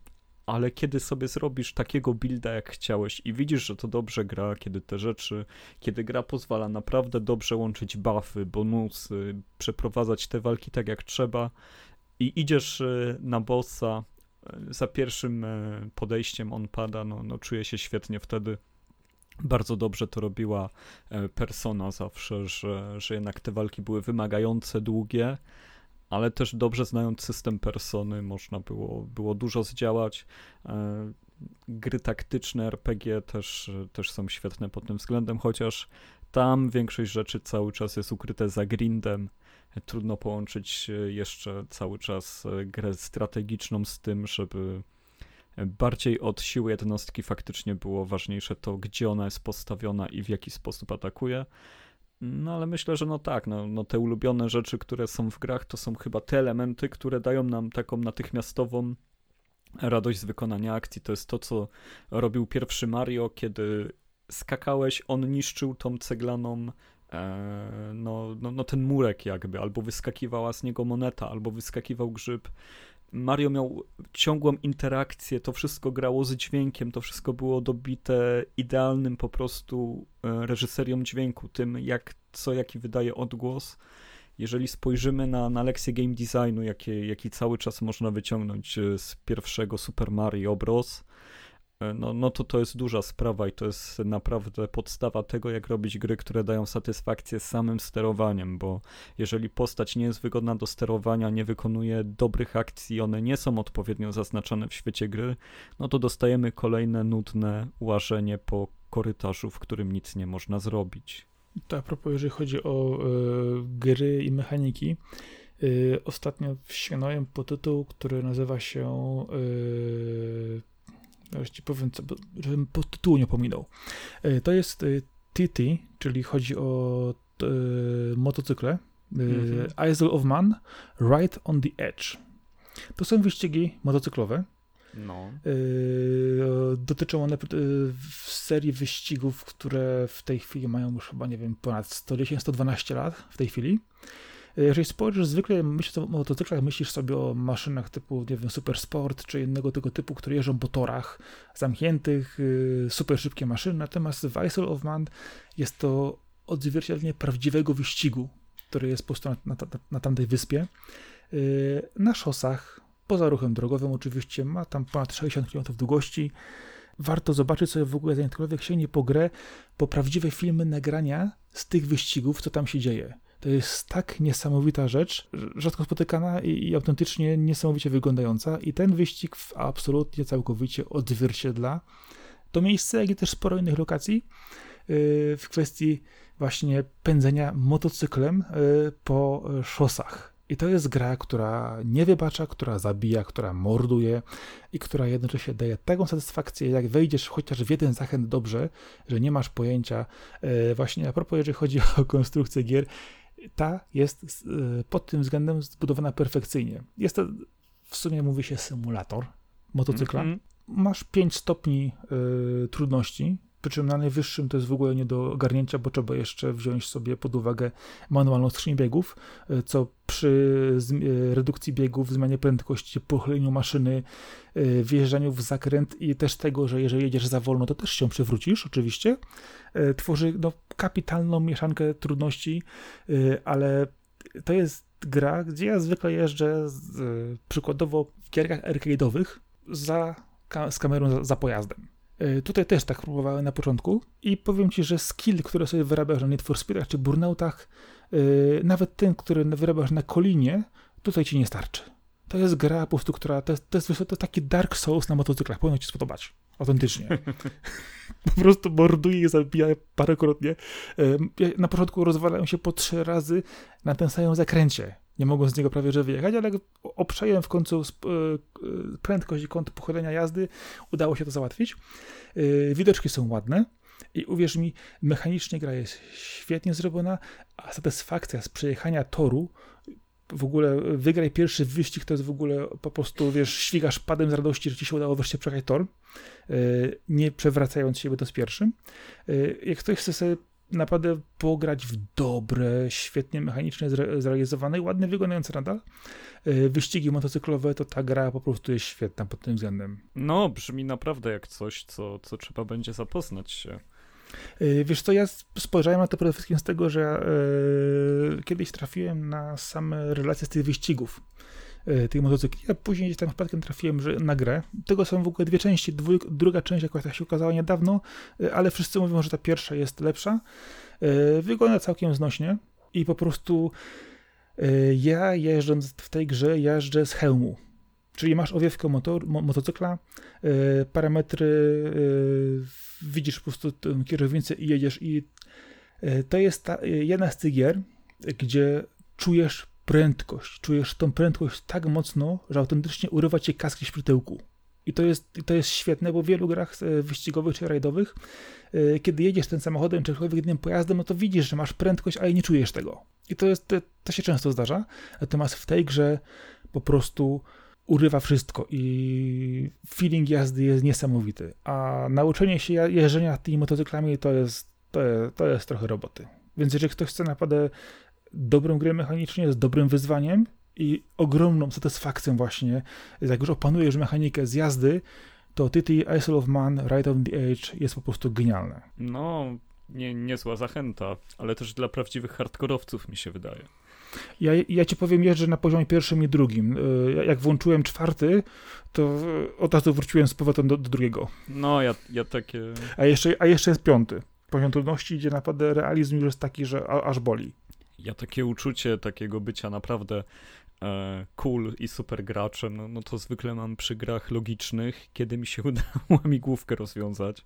ale kiedy sobie zrobisz takiego builda, jak chciałeś i widzisz, że to dobrze gra, kiedy te rzeczy, kiedy gra pozwala naprawdę dobrze łączyć buffy, bonusy, przeprowadzać te walki tak jak trzeba i idziesz e, na bossa, e, za pierwszym e, podejściem on pada, no, no czuję się świetnie wtedy. Bardzo dobrze to robiła persona zawsze, że, że jednak te walki były wymagające, długie, ale też dobrze znając system persony można było, było dużo zdziałać. E, gry taktyczne RPG też, też są świetne pod tym względem, chociaż tam większość rzeczy cały czas jest ukryte za grindem. Trudno połączyć jeszcze cały czas grę strategiczną z tym, żeby bardziej od siły jednostki faktycznie było ważniejsze to, gdzie ona jest postawiona i w jaki sposób atakuje. No ale myślę, że no tak, no, no te ulubione rzeczy, które są w grach, to są chyba te elementy, które dają nam taką natychmiastową radość z wykonania akcji. To jest to, co robił pierwszy Mario, kiedy skakałeś, on niszczył tą ceglaną e, no, no, no ten murek jakby, albo wyskakiwała z niego moneta, albo wyskakiwał grzyb. Mario miał ciągłą interakcję, to wszystko grało z dźwiękiem, to wszystko było dobite idealnym po prostu e, reżyserią dźwięku, tym jak co jaki wydaje odgłos. Jeżeli spojrzymy na, na lekcję game designu, jaki, jaki cały czas można wyciągnąć e, z pierwszego Super Mario Bros., no, no to to jest duża sprawa i to jest naprawdę podstawa tego, jak robić gry, które dają satysfakcję samym sterowaniem, bo jeżeli postać nie jest wygodna do sterowania, nie wykonuje dobrych akcji, one nie są odpowiednio zaznaczone w świecie gry, no to dostajemy kolejne nudne łażenie po korytarzu, w którym nic nie można zrobić. To a propos, jeżeli chodzi o y, gry i mechaniki, y, ostatnio sięgnąłem po tytuł, który nazywa się y, już ci powiem, co, żebym po tytułu nie pominął. E, to jest TT, e, czyli chodzi o e, motocykle. Mm-hmm. Isle of Man, Ride on the Edge. To są wyścigi motocyklowe. No. Dotyczą one w serii wyścigów, które w tej chwili mają już chyba, nie wiem, ponad 110-112 lat w tej chwili. E, jeżeli spojrzysz, zwykle myślisz o motocyklach, myślisz sobie o maszynach typu, nie wiem, super sport, czy innego tego typu, które jeżdżą po torach zamkniętych, y, super szybkie maszyny, natomiast w of Man jest to odzwierciedlenie prawdziwego wyścigu, który jest po prostu na, na, na tamtej wyspie. Y, na szosach, poza ruchem drogowym oczywiście, ma tam ponad 60 km długości. Warto zobaczyć sobie w ogóle, zanim ktokolwiek sięgnie po grę, po prawdziwe filmy nagrania z tych wyścigów, co tam się dzieje. To jest tak niesamowita rzecz, rzadko spotykana i, i autentycznie niesamowicie wyglądająca i ten wyścig absolutnie całkowicie odzwierciedla to miejsce, jak i też sporo innych lokacji yy, w kwestii właśnie pędzenia motocyklem yy, po szosach. I to jest gra, która nie wybacza, która zabija, która morduje i która jednocześnie daje taką satysfakcję, jak wejdziesz chociaż w jeden zachęt dobrze, że nie masz pojęcia. Yy, właśnie a propos, jeżeli chodzi o konstrukcję gier, ta jest y, pod tym względem zbudowana perfekcyjnie. Jest to, w sumie mówi się symulator motocykla. Mm -hmm. Masz 5 stopni y, trudności, przy czym na najwyższym to jest w ogóle nie do ogarnięcia, bo trzeba jeszcze wziąć sobie pod uwagę manualną skrzynię biegów, e, co przy e, redukcji biegów, zmianie prędkości, pochyleniu maszyny, e, wjeżdżaniu w zakręt i też tego, że jeżeli jedziesz za wolno, to też się przewrócisz oczywiście, tworzy no, kapitalną mieszankę trudności, ale to jest gra, gdzie ja zwykle jeżdżę z, przykładowo w gierkach arcade'owych za, z kamerą za, za pojazdem. E, tutaj też tak próbowałem na początku i powiem Ci, że skill, które sobie wyrabiasz na Need for Speedach czy Burnoutach, e, nawet ten, który wyrabiasz na Kolinie, tutaj Ci nie starczy. To jest gra po prostu, która, to jest, to jest, to jest taki Dark Souls na motocyklach, powinno Ci spodobać. Autentycznie. po prostu morduje i zabija parokrotnie. E, na początku rozwalają się po trzy razy na tym samym zakręcie nie mogą z niego prawie że wyjechać, ale obszedłem w końcu e, e, prędkość i kąt pochylenia jazdy, udało się to załatwić. E, widoczki są ładne i uwierz mi, mechanicznie gra jest świetnie zrobiona, a satysfakcja z przejechania toru w ogóle wygraj pierwszy wyścig, to jest w ogóle po prostu, wiesz, świgasz padem z radości, że ci się udało wreszcie przejechać tor, nie przewracając się to z pierwszym. Jak ktoś chce sobie naprawdę pograć w dobre, świetnie mechanicznie zrealizowane i ładnie wyglądające nadal. E, wyścigi motocyklowe to ta gra po prostu jest świetna pod tym względem. No, brzmi naprawdę jak coś, co, co trzeba będzie zapoznać się. E, wiesz co, ja spojrzałem na to przede wszystkim z tego, że e, kiedyś trafiłem na same relacje z tych wyścigów tych motocykli, a później gdzieś tam przypadkiem trafiłem że na grę. Tego są w ogóle dwie części, druga część jakoś tak się ukazała niedawno, e, ale wszyscy mówią, że ta pierwsza jest lepsza. E, wygląda całkiem znośnie i po prostu ja jeżdżąc w tej grze jeżdżę z hełmu. Czyli masz owiewkę motor, mo, motocykla, parametry, widzisz po prostu kierownicę i jedziesz i to jest ta, jedna z tych gier, gdzie czujesz prędkość. Czujesz tą prędkość tak mocno, że autentycznie urywa cię kaski szprytełku. I to jest, to jest świetne, bo w wielu grach e, wyścigowych czy rajdowych, e, kiedy jedziesz tym samochodem czy innym pojazdem, no to widzisz, że masz prędkość, ale nie czujesz tego. I to, jest, to się często zdarza. Natomiast w tej grze po prostu urywa wszystko i feeling jazdy jest niesamowity. A nauczenie się jeżdżenia tymi motocyklami to jest, to jest, to jest trochę roboty. Więc jeżeli ktoś chce naprawdę dobrą grę mechanicznie, z dobrym wyzwaniem i ogromną satysfakcją właśnie, jak już opanujesz mechanikę z jazdy, to TT Isle of Man, Right on the Edge jest po prostu genialne. No, nie, niezła zachęta, ale też dla prawdziwych hardkorowców mi się wydaje. Ja, ja ci powiem, jeżdżę na poziomie pierwszym i drugim. Y, jak włączyłem czwarty, to od razu wróciłem z powrotem do, do drugiego. No, ja, ja takie... A jeszcze, a jeszcze jest piąty. Poziom trudności idzie naprawdę, realizm już jest taki, że aż boli. Ja takie uczucie takiego bycia naprawdę e, cool i super graczem, no, no to zwykle mam przy grach logicznych, kiedy mi się udało migłówkę rozwiązać,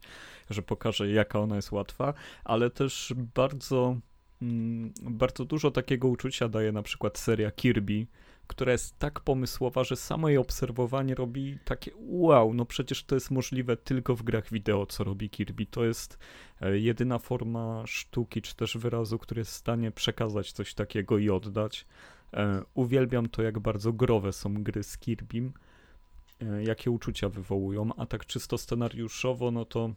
że pokażę jaka ona jest łatwa, ale też bardzo Mm, bardzo dużo takiego uczucia daje na przykład seria Kirby, która jest tak pomysłowa, że samo jej obserwowanie robi takie wow, no przecież to jest możliwe tylko w grach wideo, co robi Kirby. To jest e, jedyna forma sztuki czy też wyrazu, który jest w stanie przekazać coś takiego i oddać. E, uwielbiam to, jak bardzo growe są gry z Kirbym, e, jakie uczucia wywołują, a tak czysto scenariuszowo, no to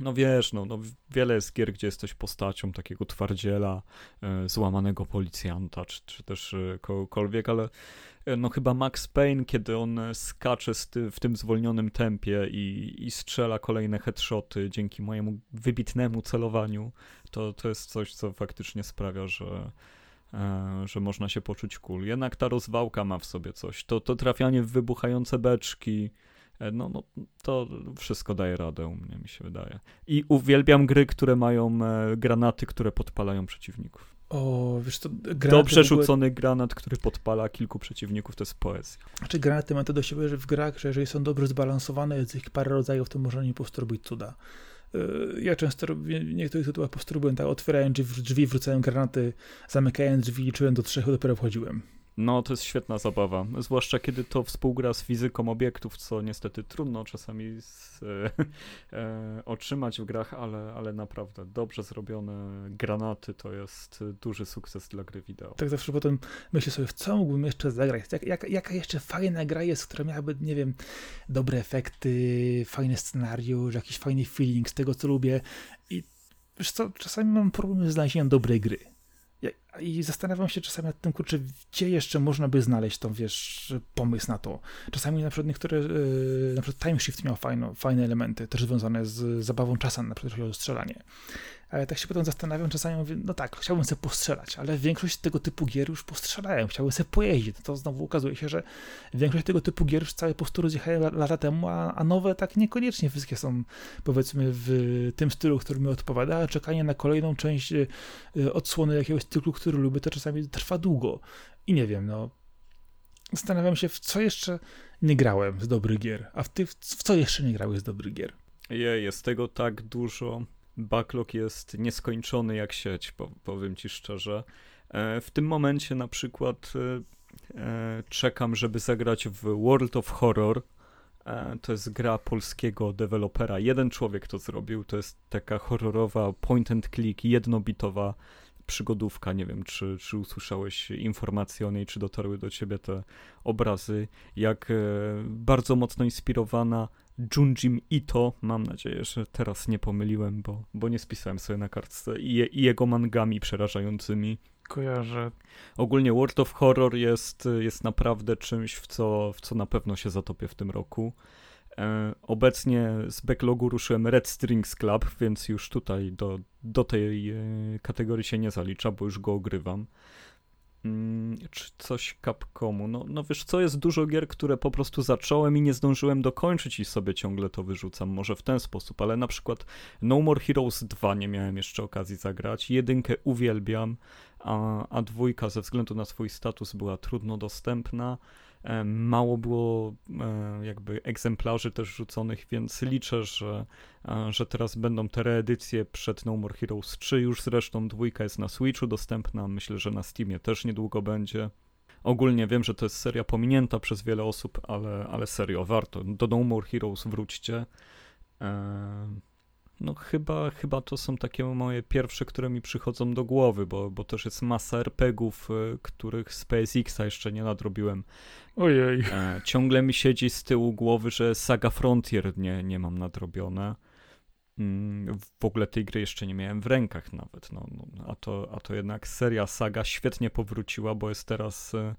no wiesz, no, no wiele jest gier, gdzie jesteś postacią takiego twardziela, e, złamanego policjanta, czy, czy też e, kogokolwiek, ale e, no chyba Max Payne, kiedy on skacze ty, w tym zwolnionym tempie i, i strzela kolejne headshoty dzięki mojemu wybitnemu celowaniu, to, to jest coś, co faktycznie sprawia, że, że można się poczuć cool. Jednak ta rozwałka ma w sobie coś. To, to trafianie w wybuchające beczki, no, no to wszystko daje radę u mnie, mi się wydaje. I uwielbiam gry, które mają e, granaty, które podpalają przeciwników. O, wiesz to Dobrze rzucony ogóle... granat, który podpala kilku przeciwników, to jest poezja. Znaczy granaty ma to do siebie, że w grach, że jeżeli są dobrze zbalansowane, jest ich parę rodzajów, to można nie po prostu robić cuda. E, ja często robię, w niektórych tytułach po prostu robiłem tak, otwierałem drzwi, drzwi wrzucałem granaty, zamykałem drzwi, liczyłem do trzech, dopiero wchodziłem. No, to jest świetna zabawa. Zwłaszcza kiedy to współgra z fizyką obiektów, co niestety trudno czasami z, e, e, otrzymać w grach, ale, ale naprawdę dobrze zrobione granaty to jest duży sukces dla gry wideo. Tak zawsze potem myślę sobie, w co mógłbym jeszcze zagrać? Jak, jak, jaka jeszcze fajna gra jest, która miałaby, nie wiem, dobre efekty, fajny scenariusz, jakiś fajny feeling z tego, co lubię. I wiesz co, czasami mam problem z znalezieniem dobrej gry i zastanawiam się czasami nad tym, kurczę, gdzie jeszcze można by znaleźć tą, wiesz, pomysł na to. Czasami na przykład niektóre, yy, na przykład Time Shift miał fajno, fajne elementy, też związane z zabawą czasem, na przykład o strzelanie ale tak się potem zastanawiam, czasami mówię, no tak, chciałbym sobie postrzelać, ale większość tego typu gier już postrzelałem, chciałbym sobie pojeździć. To znowu okazuje się, że większość tego typu gier już całe po prostu rozjechałem lata temu, a, a, nowe tak niekoniecznie wszystkie są, powiedzmy, w tym stylu, który mi odpowiada, a czekanie na kolejną część y, odsłony jakiegoś cyklu, który lubię, to czasami trwa długo. I nie wiem, no, zastanawiam się, w co jeszcze nie grałem z dobrych gier, a w, ty, w co jeszcze nie grałeś z dobrych gier? Je, jest tego tak dużo backlog jest nieskończony jak sieć, powiem ci szczerze. E, w tym momencie na przykład e, e, czekam, żeby zagrać w World of Horror. To jest gra polskiego dewelopera. Jeden człowiek to zrobił. To jest taka horrorowa point and click, jednobitowa przygodówka. Nie wiem, czy, czy usłyszałeś informacje o niej, czy dotarły do ciebie te obrazy. Jak bardzo mocno inspirowana Junjim Ito, mam nadzieję, że teraz nie pomyliłem, bo, bo nie spisałem sobie na kartce, i, i jego mangami przerażającymi. Kojarzę. Ogólnie World of Horror jest, jest naprawdę czymś, w co, w co na pewno się zatopię w tym roku. E, obecnie z backlogu ruszyłem Red Strings Club, więc już tutaj do, do tej e, kategorii się nie zalicza, bo już go ogrywam. Mm, czy coś Capcomu. No, no wiesz co, jest dużo gier, które po prostu zacząłem i nie zdążyłem dokończyć i sobie ciągle to wyrzucam, może w ten sposób, ale na przykład No More Heroes 2 nie miałem jeszcze okazji zagrać, jedynkę uwielbiam, a, a dwójka ze względu na swój status była trudno dostępna, mało było e, jakby egzemplarzy też rzuconych, więc liczę, że, e, że teraz będą te reedycje przed No More Heroes 3. Już zresztą dwójka jest na Switchu dostępna, myślę, że na Steamie też niedługo będzie. Ogólnie wiem, że to jest seria pominięta przez wiele osób, ale, ale serio, warto. Do No More Heroes wróćcie. No chyba, chyba to są takie moje pierwsze, które mi przychodzą do głowy, bo, bo też jest masa RPGów, y, których z PSX-a jeszcze nie nadrobiłem. Ojej. E, ciągle mi siedzi z tyłu głowy, że Saga Frontier nie, nie mam nadrobione. Mm, w ogóle tej gry jeszcze nie miałem w rękach nawet. No, no, a, to, a to jednak seria Saga świetnie powróciła, bo jest teraz e, e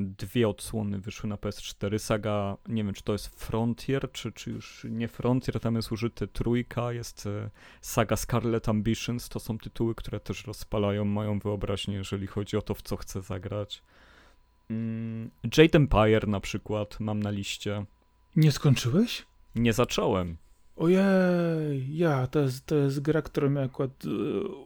dwie odsłony wyszły na PS4. Saga, nie wiem czy to jest Frontier, czy, czy już nie Frontier, tam jest użyty trójka, jest e, Saga Scarlet Ambitions. To są tytuły, które też rozpalają moją wyobraźnię, jeżeli chodzi o to, w co chcę zagrać. Mm, Jade Empire na przykład mam na liście. Nie skończyłeś? Nie zacząłem. Ojej, ja, to jest, to jest gra, którą ja akurat uh,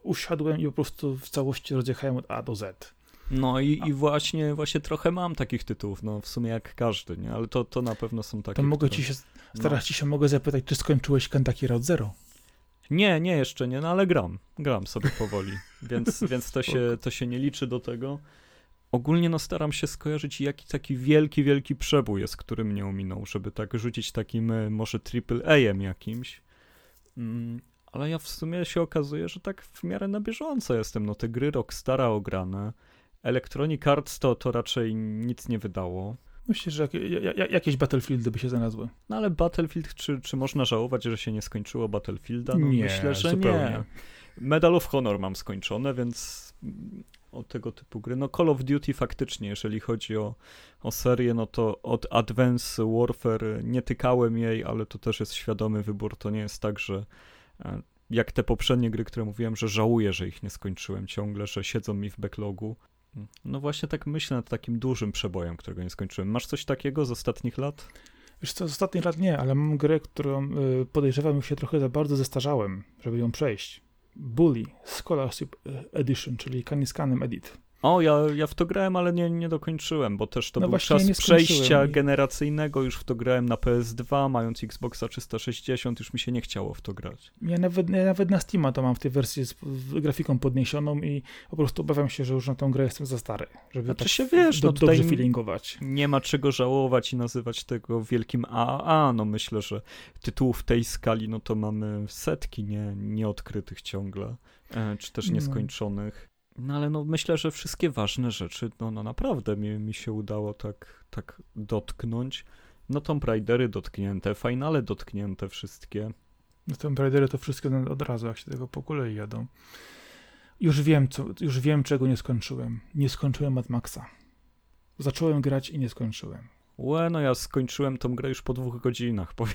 usiadłem i po prostu w całości rozjechałem od A do Z. No i, i właśnie, właśnie trochę mam takich tytułów, no w sumie jak każdy, nie? Ale to, to na pewno są takie, To mogę które... ci się, teraz no. ci się mogę zapytać, czy skończyłeś Kentucky Road Zero? Nie, nie jeszcze nie, no ale gram, gram sobie powoli, więc, więc to, się, to się nie liczy do tego. Ogólnie no staram się skojarzyć, jaki taki wielki, wielki przebój jest, który mnie ominął, żeby tak rzucić takim e, może triple A-em jakimś. Mm, ale ja w sumie się okazuje, że tak w miarę na bieżąco jestem. No te gry Rockstara ograne, Electronic Arts to, to raczej nic nie wydało. Myślę, że jak, jakieś Battlefieldy by się znalazły. No ale Battlefield, czy, czy można żałować, że się nie skończyło Battlefielda? No, nie, myślę, że zupełnie. nie. Medal of Honor mam skończone, więc o tego typu gry. No Call of Duty faktycznie, jeżeli chodzi o, o serię, no to od Advance Warfare nie tykałem jej, ale to też jest świadomy wybór. To nie jest tak, że e, jak te poprzednie gry, które mówiłem, że żałuję, że ich nie skończyłem ciągle, że siedzą mi w backlogu. No właśnie tak myślę nad takim dużym przebojem, którego nie skończyłem. Masz coś takiego z ostatnich lat? Wiesz co, z ostatnich lat nie, ale mam grę, którą y, podejrzewam się trochę za bardzo zestarzałem, żeby ją przejść. Bully Scholarship Edition, czyli Kaniskanem Edit. O, ja, ja w to grałem, ale nie, nie dokończyłem, bo też to no był czas przejścia generacyjnego, już w to grałem na PS2, mając Xboxa 360, już mi się nie chciało w to grać. Ja nawet, ja nawet na Steama to mam w tej wersji z grafiką podniesioną i po prostu obawiam się, że już na tą grę jestem za stary, żeby znaczy tak się, wiesz, do, no dobrze feelingować. Nie ma czego żałować i nazywać tego wielkim AAA, no myślę, że tytułów tej skali, no to mamy setki nie, nieodkrytych ciągle, e, czy też no. nieskończonych. No ale no myślę, że wszystkie ważne rzeczy, no, no naprawdę mi, mi się udało tak, tak dotknąć. No Tomb Raidery dotknięte, finale dotknięte wszystkie. No Tomb Raidery to wszystkie od razu, jak się tego po kolei jadą. Już wiem, co, już wiem, czego nie skończyłem. Nie skończyłem Mad Maxa. Zacząłem grać i nie skończyłem. Łe, no ja skończyłem tą grę już po dwóch godzinach, powiem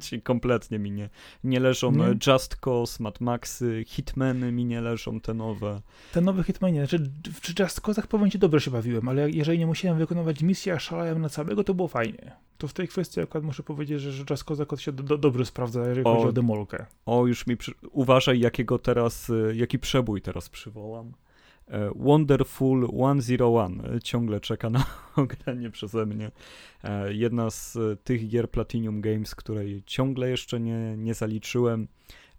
ci, kompletnie mi nie, nie leżą nie? Just Cause, Mad Maxy, Hitmany mi nie leżą, te nowe. Te nowe Hitmany, znaczy w Just Cause'ach powiem ci, dobrze się bawiłem, ale jeżeli nie musiałem wykonywać misji, a szalałem na całego, to było fajnie. To w tej kwestii akurat muszę powiedzieć, że Just Cause się do, do, dobrze sprawdza, jeżeli o, chodzi o demolkę. O, już mi, przy... uważaj jakiego teraz, y, jaki przebój teraz przywołam. E, Wonderful 101 ciągle czeka na ogranie przeze mnie. E, jedna z tych gier Platinum Games, której ciągle jeszcze nie, nie zaliczyłem,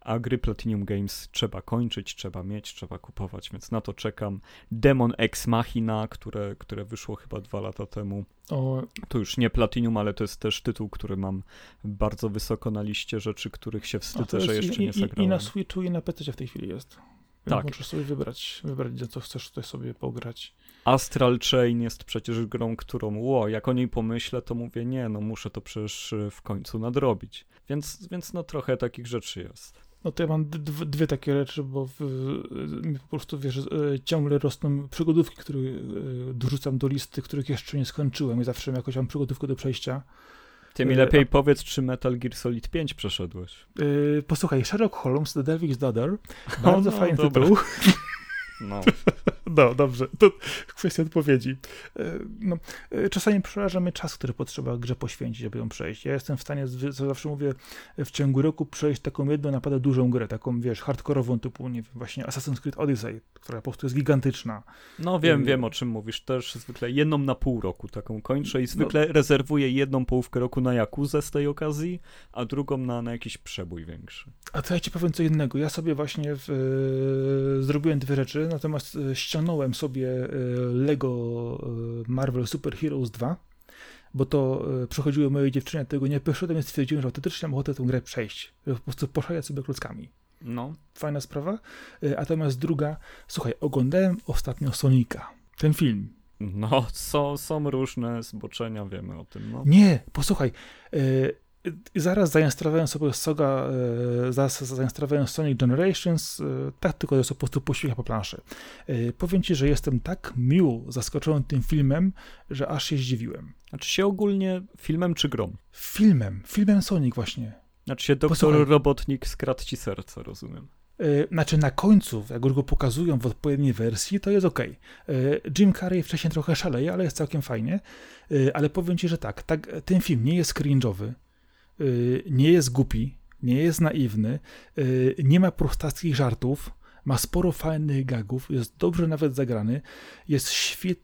a gry Platinum Games trzeba kończyć, trzeba mieć, trzeba kupować, więc na to czekam. Demon Ex Machina, które, które wyszło chyba dwa lata temu. O. To już nie Platinum, ale to jest też tytuł, który mam bardzo wysoko na liście rzeczy, których się wstydzę, że jeszcze i, nie zagrałem. I na Switchu i na PC w tej chwili jest. Tak. Możesz sobie wybrać, wybrać, co chcesz tutaj sobie pograć. Astral Chain jest przecież grą, którą, ło, jak o niej pomyślę, to mówię, nie, no muszę to przecież y, w końcu nadrobić. Więc, więc no trochę takich rzeczy jest. No to ja mam dwie takie rzeczy, bo w, mi po prostu, wiesz, y, ciągle rosną przygodówki, które y, dorzucam do listy, których jeszcze nie skończyłem i zawsze jakoś mam przygodówkę do przejścia. Ty mi e, lepiej powiedz, czy Metal Gear Solid 5 przeszedłeś. Yy, posłuchaj, Sherlock Holmes, The Devil's Daughter, bardzo no, fajny dobra. tytuł. No. no, dobrze, to kwestia odpowiedzi. E, no, e, czasami przeraża mnie czas, który potrzeba grze poświęcić, aby ją przejść. Ja jestem w stanie, co zawsze mówię, w ciągu roku przejść taką jedną naprawdę dużą grę, taką, wiesz, hardkorową typu, nie wiem, właśnie Assassin's Creed Odyssey, która po prostu jest gigantyczna. No wiem, I... wiem o czym mówisz. Też zwykle jedną na pół roku taką kończę i zwykle no. rezerwuję jedną połówkę roku na Jakuzę z tej okazji, a drugą na, na jakiś przebój większy. A to ja ci powiem co innego. Ja sobie właśnie w, e, zrobiłem dwie rzeczy natomiast e, ściągnąłem sobie e, Lego e, Marvel Super Heroes 2, bo to przechodziły moje dziewczyny, tego nie poszedłem, więc stwierdziłem, że autentycznie mam ochotę tę grę przejść, po prostu poszalać sobie klockami. No. Fajna sprawa. Natomiast druga, słuchaj, oglądałem ostatnio Sonika, ten film. No, są, są różne zboczenia, wiemy o tym. No. Nie, posłuchaj, zaraz zainstalowałem sobie Soga, e, zaraz zainstalowałem Sonic Generations, e, tak tylko jest po prostu pośpiecha po planszy. E, powiem ci, że jestem tak miło zaskoczony tym filmem, że aż się zdziwiłem. Znaczy się ogólnie filmem czy grą? Filmem, filmem Sonic właśnie. Znaczy się doktor Posłuchaj. Robotnik skradł ci serce, rozumiem. Znaczy na końcu, jak już go pokazują w odpowiedniej wersji, to jest ok. Jim Carrey wcześniej trochę szaleje, ale jest całkiem fajnie. Ale powiem ci, że tak, tak ten film nie jest cringe'owy nie jest głupi, nie jest naiwny, y, nie ma prostackich żartów, ma sporo fajnych gagów, jest dobrze nawet zagrany, jest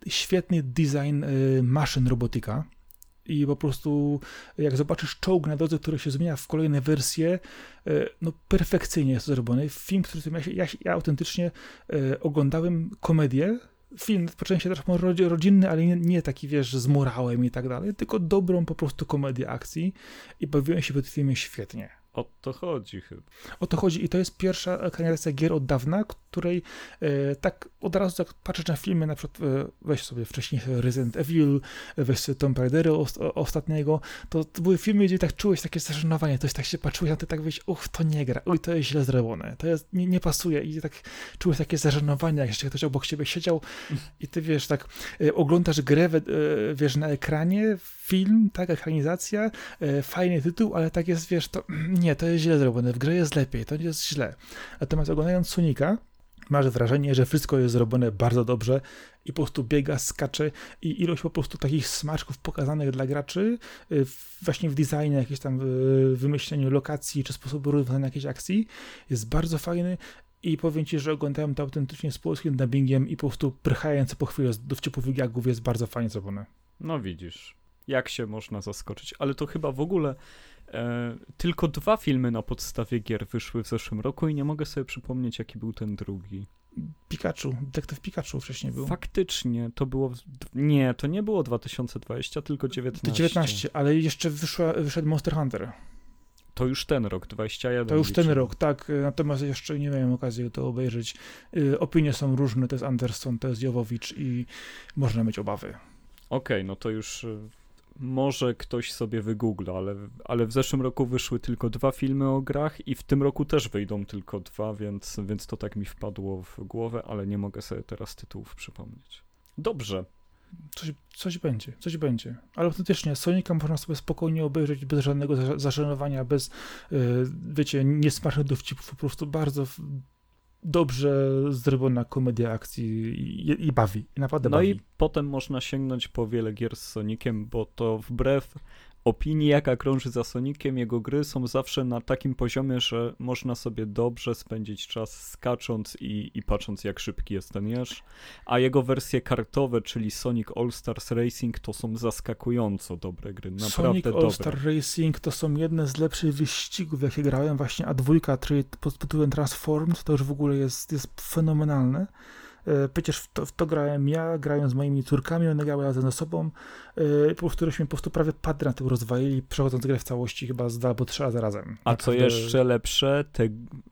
świetny design y, maszyn robotyka i po prostu jak zobaczysz czołg na drodze, który się zmienia w kolejne wersje, no perfekcyjnie jest to zrobione. Film, który ja, ja, ja autentycznie oglądałem komedię, film po części też rodzinny, ale nie, nie, taki, wiesz, z morałem i tak dalej, tylko dobrą po prostu komedię akcji i bawiłem się w tym filmie świetnie. O to chodzi chyba. O to chodzi i to jest pierwsza ekranizacja gier od dawna, której e, tak od razu jak patrzysz na filmy, na przykład e, weź sobie wcześniej Resident Evil, weź sobie Tomb Raider o, ostatniego, to, to, były filmy, gdzie tak czułeś takie zażenowanie, to jest tak się patrzyłeś na to tak wiesz, uch, to nie gra, uj, to jest źle zrobione, to jest, nie, nie pasuje i tak czułeś takie zażenowanie, jak jeszcze ktoś obok ciebie siedział i ty wiesz, tak e, oglądasz grę, e, wiesz, na ekranie, film, tak, ekranizacja, e, fajny tytuł, ale tak jest, wiesz, to nie, to jest źle zrobione, w grze jest lepiej, to jest źle. Natomiast oglądając Sonika, masz wrażenie, że wszystko jest zrobione bardzo dobrze i po prostu biega, skacze i ilość po prostu takich smaczków pokazanych dla graczy y, właśnie w designie, jakieś tam y, wymyśleniu lokacji czy sposobu rozwiązania jakiejś akcji jest bardzo fajny i powiem Ci, że oglądałem to autentycznie z polskim dubbingiem i po prostu prychając po chwilę z dowcipów gagów jest bardzo fajnie zrobione. No widzisz, jak się można zaskoczyć, ale to chyba w ogóle tylko dwa filmy na podstawie gier wyszły w zeszłym roku i nie mogę sobie przypomnieć, jaki był ten drugi. Pikachu, Detektyw Pikachu wcześniej był. Faktycznie, to było. Nie, to nie było 2020, tylko 19. 19, ale jeszcze wyszła, wyszedł Monster Hunter. To już ten rok, 21. To już liczy. ten rok, tak. Natomiast jeszcze nie miałem okazji to obejrzeć. Y, opinie są różne, to jest Anderson, to jest Jowowicz i można mieć obawy. Okej, okay, no to już y, może ktoś sobie wygoogla, ale, ale w zeszłym roku wyszły tylko dwa filmy o grach i w tym roku też wyjdą tylko dwa, więc, więc to tak mi wpadło w głowę, ale nie mogę sobie teraz tytułów przypomnieć. Dobrze. Coś, coś będzie, coś będzie. Ale autentycznie, Sonika można sobie spokojnie obejrzeć bez żadnego zażenowania, bez, yy, wiecie, niesmacznych dowcipów, po prostu bardzo dobrze zrobiona komedia akcji i, i bawi, naprawdę no bawi. I potem można sięgnąć po wiele gier z Soniciem, bo to wbrew opinii, jaka krąży za Sonikiem, jego gry są zawsze na takim poziomie, że można sobie dobrze spędzić czas skacząc i, i patrząc, jak szybki jest ten jeż. A jego wersje kartowe, czyli Sonic All Stars Racing, to są zaskakująco dobre gry. Naprawdę Sonic dobre. All Star Racing to są jedne z lepszych wyścigów, jakie grałem. Właśnie A2 pod tytułem Transformed, to już w ogóle jest, jest fenomenalne. E, przecież w to, w to, grałem ja, grając z moimi córkami, one grały razem ze sobą, e, po któryśmy po prostu prawie padli na tym rozwalili, przechodząc grę w całości chyba z dwa albo trzy razy razem. A Naprawdę... co jeszcze lepsze, te,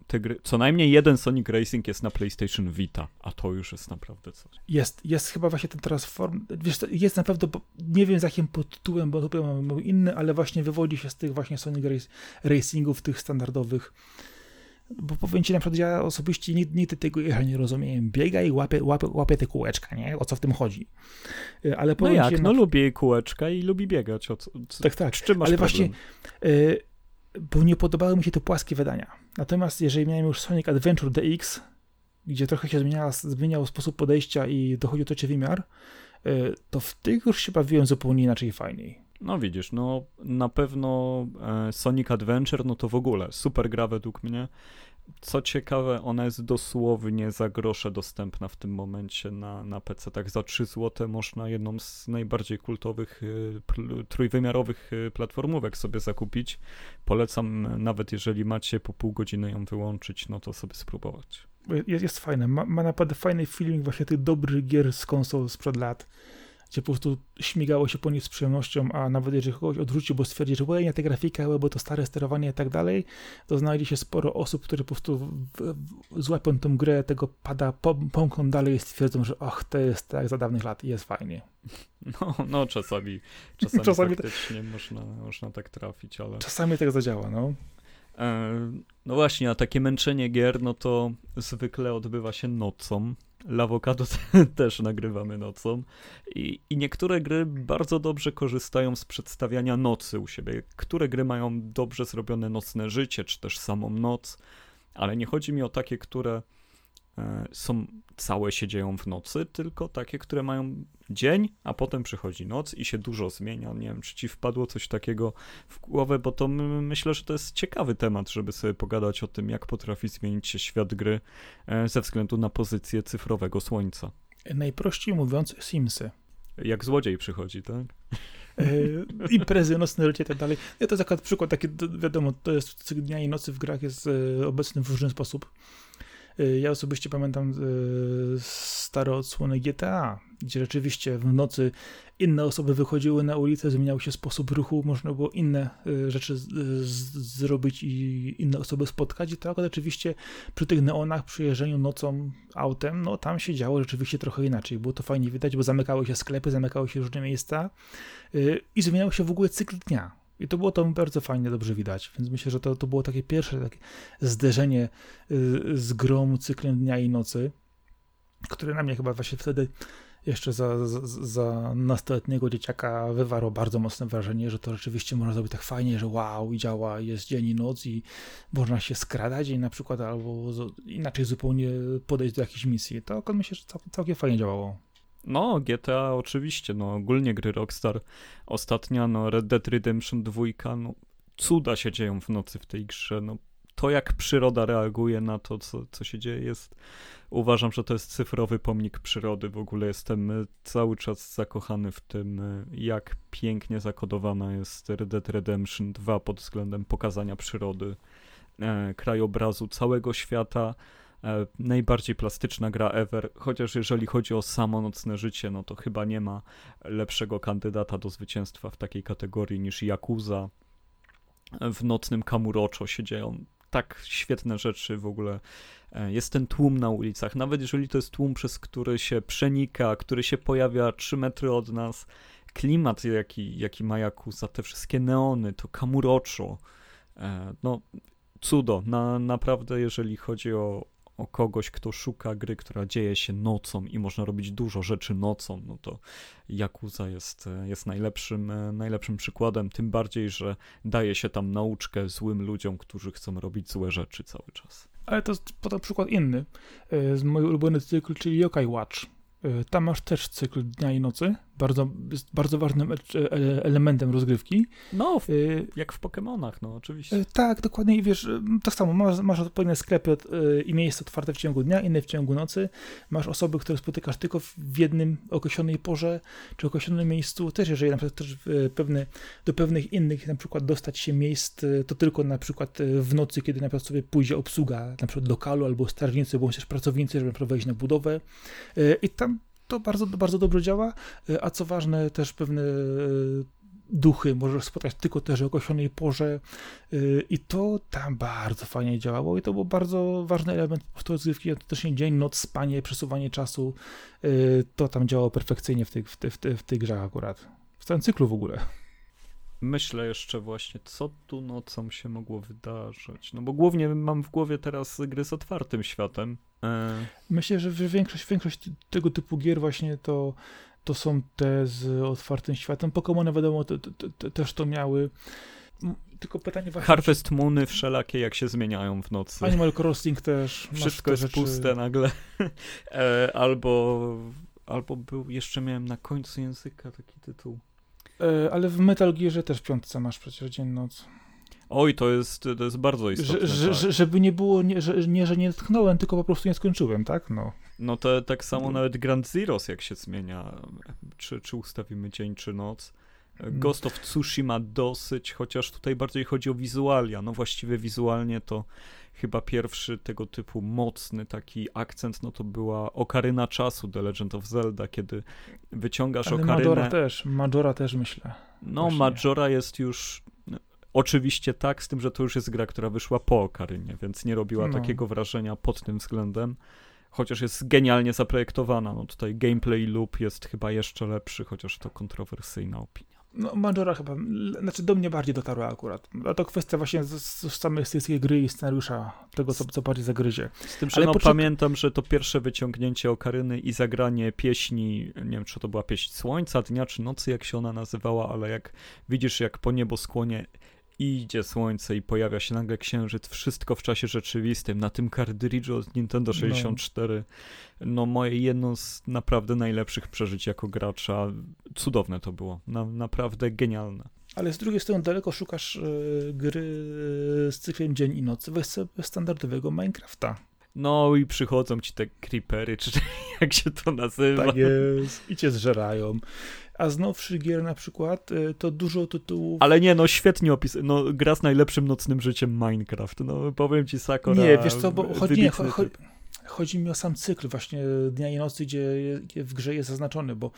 te gry, co najmniej jeden Sonic Racing jest na PlayStation Vita, a to już jest naprawdę coś. Jest, jest chyba właśnie ten Transform, wiesz, jest naprawdę, nie wiem z jakim podtytułem, bo to był inny, ale właśnie wywodzi się z tych właśnie Sonic Racingów, tych standardowych, bo powiem ci na przykład, ja osobiście nigdy tego nie rozumiem. Biega i łapie, łapie, łapie te kółeczka, nie? O co w tym chodzi. Y, ale no jak, ci, no, no lubi kółeczka i lubi biegać. O co, tak, tak. Z czym masz Ale problem? właśnie, y, bo nie podobały mi się te płaskie wydania. Natomiast jeżeli miałem już Sonic Adventure DX, gdzie trochę się zmieniała, zmieniał sposób podejścia i dochodził trzeci wymiar, y, to w tych już się bawiłem zupełnie inaczej i fajniej. No widzisz, no na pewno e, Sonic Adventure, no to w ogóle super gra według mnie. Co ciekawe, ona jest dosłownie za grosze dostępna w tym momencie na, na PC. Tak za 3 zł można jedną z najbardziej kultowych y, trójwymiarowych y, platformówek sobie zakupić. Polecam, nawet jeżeli macie po pół godziny ją wyłączyć, no to sobie spróbować. Jest, jest fajne. Ma, ma naprawdę fajny feeling właśnie tych dobrych gier z konsol sprzed lat gdzie po prostu śmigało się po nich z przyjemnością, a nawet jeżeli kogoś odwrócił, bo stwierdził, że łej, nie te grafika, bo to stare sterowanie i tak dalej, to znajdzie się sporo osób, które po prostu w, w, złapią tę grę, tego pada, pomkną dalej i stwierdzą, że och, to jest tak za dawnych lat i jest fajnie. No, no czasami, czasami, czasami faktycznie można, można tak trafić, ale... Czasami tak zadziała, no. E, no właśnie, a takie męczenie gier, no to zwykle odbywa się nocą. Lawokado też nagrywamy nocą. I, I niektóre gry bardzo dobrze korzystają z przedstawiania nocy u siebie. Które gry mają dobrze zrobione nocne życie, czy też samą noc. Ale nie chodzi mi o takie, które są całe się dzieją w nocy, tylko takie, które mają dzień, a potem przychodzi noc i się dużo zmienia. Nie wiem, czy ci wpadło coś takiego w głowę, bo to myślę, że to jest ciekawy temat, żeby sobie pogadać o tym, jak potrafi zmienić się świat gry e, ze względu na pozycję cyfrowego słońca. Najprościej mówiąc, Simsy. Jak złodziej przychodzi, tak? E, imprezy, nocne życie i tak dalej. Ja to jest przykład taki, wiadomo, to jest dnia i nocy w grach jest obecny w różny sposób. Y, ja osobiście pamiętam y, stare odsłony GTA, gdzie rzeczywiście w nocy inne osoby wychodziły na ulicę, zmieniał się sposób ruchu, można było inne y, rzeczy zrobić i inne osoby spotkać. I to oczywiście przy tych neonach, przy jeżdżeniu nocą autem, no tam się działo rzeczywiście trochę inaczej. Było to fajnie widać, bo zamykały się sklepy, zamykały się różne miejsca i zmieniał się w ogóle cykl dnia. I to było to bardzo fajnie, dobrze widać. Więc myślę, że to, to było takie pierwsze takie zderzenie y, z grą cyklem dnia i nocy, które na mnie chyba właśnie wtedy jeszcze za, za, za nastoletniego dzieciaka wywarło bardzo mocne wrażenie, że to rzeczywiście można zrobić tak fajnie, że wow, i działa, jest dzień i noc i można się skradać i na przykład albo inaczej zupełnie podejść do jakiejś misji. To myślę, że całkiem fajnie działało. No, GTA oczywiście, no ogólnie gry Rockstar. Ostatnia, no Red Dead Redemption 2, no cuda się dzieją w nocy w tej grze, no. To jak przyroda reaguje na to, co, co się dzieje jest, uważam, że to jest cyfrowy pomnik przyrody, w ogóle jestem e, cały czas zakochany w tym, e, jak pięknie zakodowana jest Red Dead Redemption 2 pod względem pokazania przyrody, e, krajobrazu całego świata, najbardziej plastyczna gra ever, chociaż jeżeli chodzi o samo nocne życie, no to chyba nie ma lepszego kandydata do zwycięstwa w takiej kategorii niż Yakuza. W nocnym Kamurocho się dzieją tak świetne rzeczy w ogóle. E, jest ten tłum na ulicach, nawet jeżeli to jest tłum, przez który się przenika, który się pojawia 3 metry od nas, klimat jaki, jaki ma Yakuza, te wszystkie neony, to Kamurocho, e, no cudo, na, naprawdę jeżeli chodzi o, o kogoś, kto szuka gry, która dzieje się nocą i można robić dużo rzeczy nocą, no to Yakuza jest, jest najlepszym, najlepszym przykładem, tym bardziej, że daje się tam nauczkę złym ludziom, którzy chcą robić złe rzeczy cały czas. Ale to jest podam przykład inny e, z mojego ulubiony cykl, czyli Yokai Watch. E, tam masz też cykl dnia i nocy, bardzo, jest bardzo ważnym e, e, elementem rozgrywki. No, w, jak w Pokémonach, no oczywiście. Tak, dokładnie i wiesz, tak samo, masz, masz odpowiednie sklepy i miejsca otwarte w ciągu dnia, inne w ciągu nocy. Masz osoby, które spotykasz tylko w jednym określonej porze, czy określonym miejscu. Też jeżeli na przykład też pewne, do pewnych innych na przykład dostać się miejsc, to tylko na przykład w nocy, kiedy na przykład sobie pójdzie obsługa na przykład lokalu albo strażnicy, bądź też pracownicy, żeby prowadzić na budowę. I tam to bardzo, bardzo dobrze działa, e, a co ważne, też pewne e, duchy możesz spotkać tylko też o określonej porze e, i to tam bardzo fajnie działało i to był bardzo ważny element prostu rozgrywki, to też nie dzień, noc, spanie, przesuwanie czasu, to tam działało perfekcyjnie w tej, w, tej, w, w tej grze akurat, w całym cyklu w ogóle. Myślę jeszcze właśnie, co tu nocą się mogło wydarzyć. No bo głównie mam w głowie teraz gry z otwartym światem. E... Myślę, że większość, większość tego typu gier właśnie to, to są te z otwartym światem. Pokémony wiadomo te, te, te, też to miały. Tylko pytanie właśnie... Harvest Moony wszelakie jak się zmieniają w nocy. Animal Crossing też. Wszystko jest rzeczy... puste nagle. e, albo, albo był, jeszcze miałem na końcu języka taki tytuł. E, ale w Metal Gearze też w piątce masz przecież dzień noc. Oj, to jest, to jest bardzo istotne. Że, tak. że, żeby nie było, nie że, nie, że nie tchnąłem, tylko po prostu nie skończyłem, tak? No, no to tak samo nawet Grand Zeroes jak się zmienia, czy, czy ustawimy dzień, czy noc, Ghost of Tsushima dosyć, chociaż tutaj bardziej chodzi o wizualia. No właściwie wizualnie to chyba pierwszy tego typu mocny taki akcent, no to była Okaryna Czasu The Legend of Zelda, kiedy wyciągasz Ale Okarynę... Majora też, Majora też myślę. No, Właśnie. Majora jest już. Oczywiście tak, z tym, że to już jest gra, która wyszła po Okarynie, więc nie robiła No. takiego wrażenia pod tym względem. Chociaż jest genialnie zaprojektowana. No tutaj gameplay loop jest chyba jeszcze lepszy, chociaż to kontrowersyjna opinia. No, Majora chyba, znaczy do mnie bardziej dotarła akurat. A to kwestia właśnie z, z samej stylistyki gry i scenariusza, tego co, co bardziej zagryzie. Z tym, że Ale no, poczek- pamiętam, że to pierwsze wyciągnięcie Okaryny i zagranie pieśni, nie wiem, czy to była pieśń słońca, dnia czy nocy, jak się ona nazywała, ale jak widzisz, jak po nieboskłonie idzie słońce i pojawia się nagle księżyc, wszystko w czasie rzeczywistym, na tym kartridżu od Nintendo 64, no, moje jedno z naprawdę najlepszych przeżyć jako gracza. Cudowne to było, na, naprawdę genialne. Ale z drugiej strony daleko szukasz e, gry e, z cyklem dzień i nocy, weź sobie standardowego Minecrafta. No i przychodzą ci te creepery, czy jak się to nazywa. Tak jest. I cię zżerają. A z nowszych gier na przykład e, to dużo tytułów... Ale nie, no świetnie opis. No, gra z najlepszym nocnym życiem Minecraft. No, powiem ci, Sakura. Nie, wiesz co, bo chodzi, nie, cho, cho, chodzi mi o sam cykl właśnie dnia i nocy, gdzie w grze jest zaznaczony, bo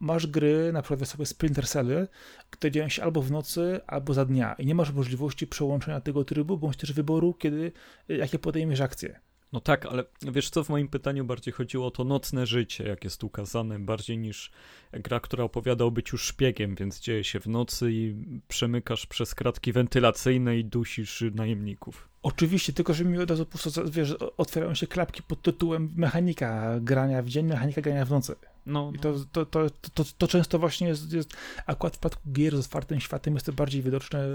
masz gry, na przykład sobie Splinter Cell, które dzieją się albo w nocy, albo za dnia i nie masz możliwości przełączenia tego trybu, bądź też wyboru, kiedy, jakie podejmiesz akcje. No tak, ale wiesz co, w moim pytaniu bardziej chodziło o to nocne życie, jak jest ukazane, bardziej niż gra, która opowiada o byciu szpiegiem, więc dzieje się w nocy i przemykasz przez kratki wentylacyjne i dusisz najemników. Oczywiście, tylko że mi od razu pusto, wiesz, otwierają się klapki pod tytułem mechanika grania w dzień, mechanika grania w nocy. No, I to, to, to, to, to często właśnie jest, jest, akurat w przypadku gier z otwartym światem jest to bardziej widoczne y,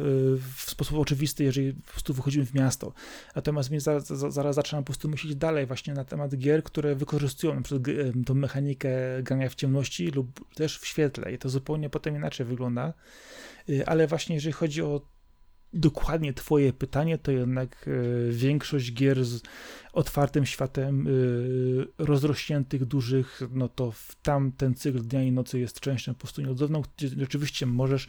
w sposób oczywisty, jeżeli po prostu wychodzimy w miasto. Natomiast mnie za, za, zaraz zaczynam po prostu myśleć dalej właśnie na temat gier, które wykorzystują na przykład y, tą mechanikę grania w ciemności lub też w świetle i to zupełnie potem inaczej wygląda. Y, Ale właśnie jeżeli chodzi o dokładnie twoje pytanie, to jednak y, większość gier z otwartym światem, y, rozrośniętych, dużych, no to w tam ten cykl dnia i nocy jest częścią po prostu nieodzowną, gdzie rzeczywiście możesz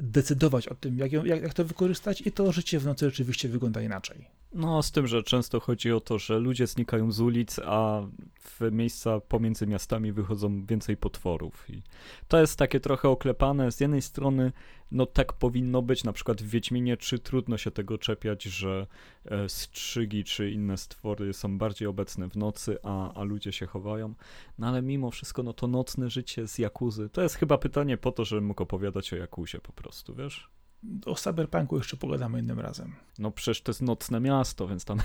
decydować o tym, jak, jak, jak to wykorzystać i to życie w nocy rzeczywiście wygląda inaczej. No, z tym, że często chodzi o to, że ludzie znikają z ulic, a w miejsca pomiędzy miastami wychodzą więcej potworów. I to jest takie trochę oklepane. Z jednej strony, no tak powinno być, na przykład w Wiedźminie, czy trudno się tego czepiać, że e, strzygi czy inne stwory są bardziej obecne w nocy, a, a ludzie się chowają. No ale mimo wszystko, no to nocne życie z Jakuzy, to jest chyba pytanie po to, żebym mógł opowiadać o Jakuzie po prostu, wiesz? O Cyberpunku jeszcze pogadamy innym razem. No przecież to jest nocne miasto, więc tam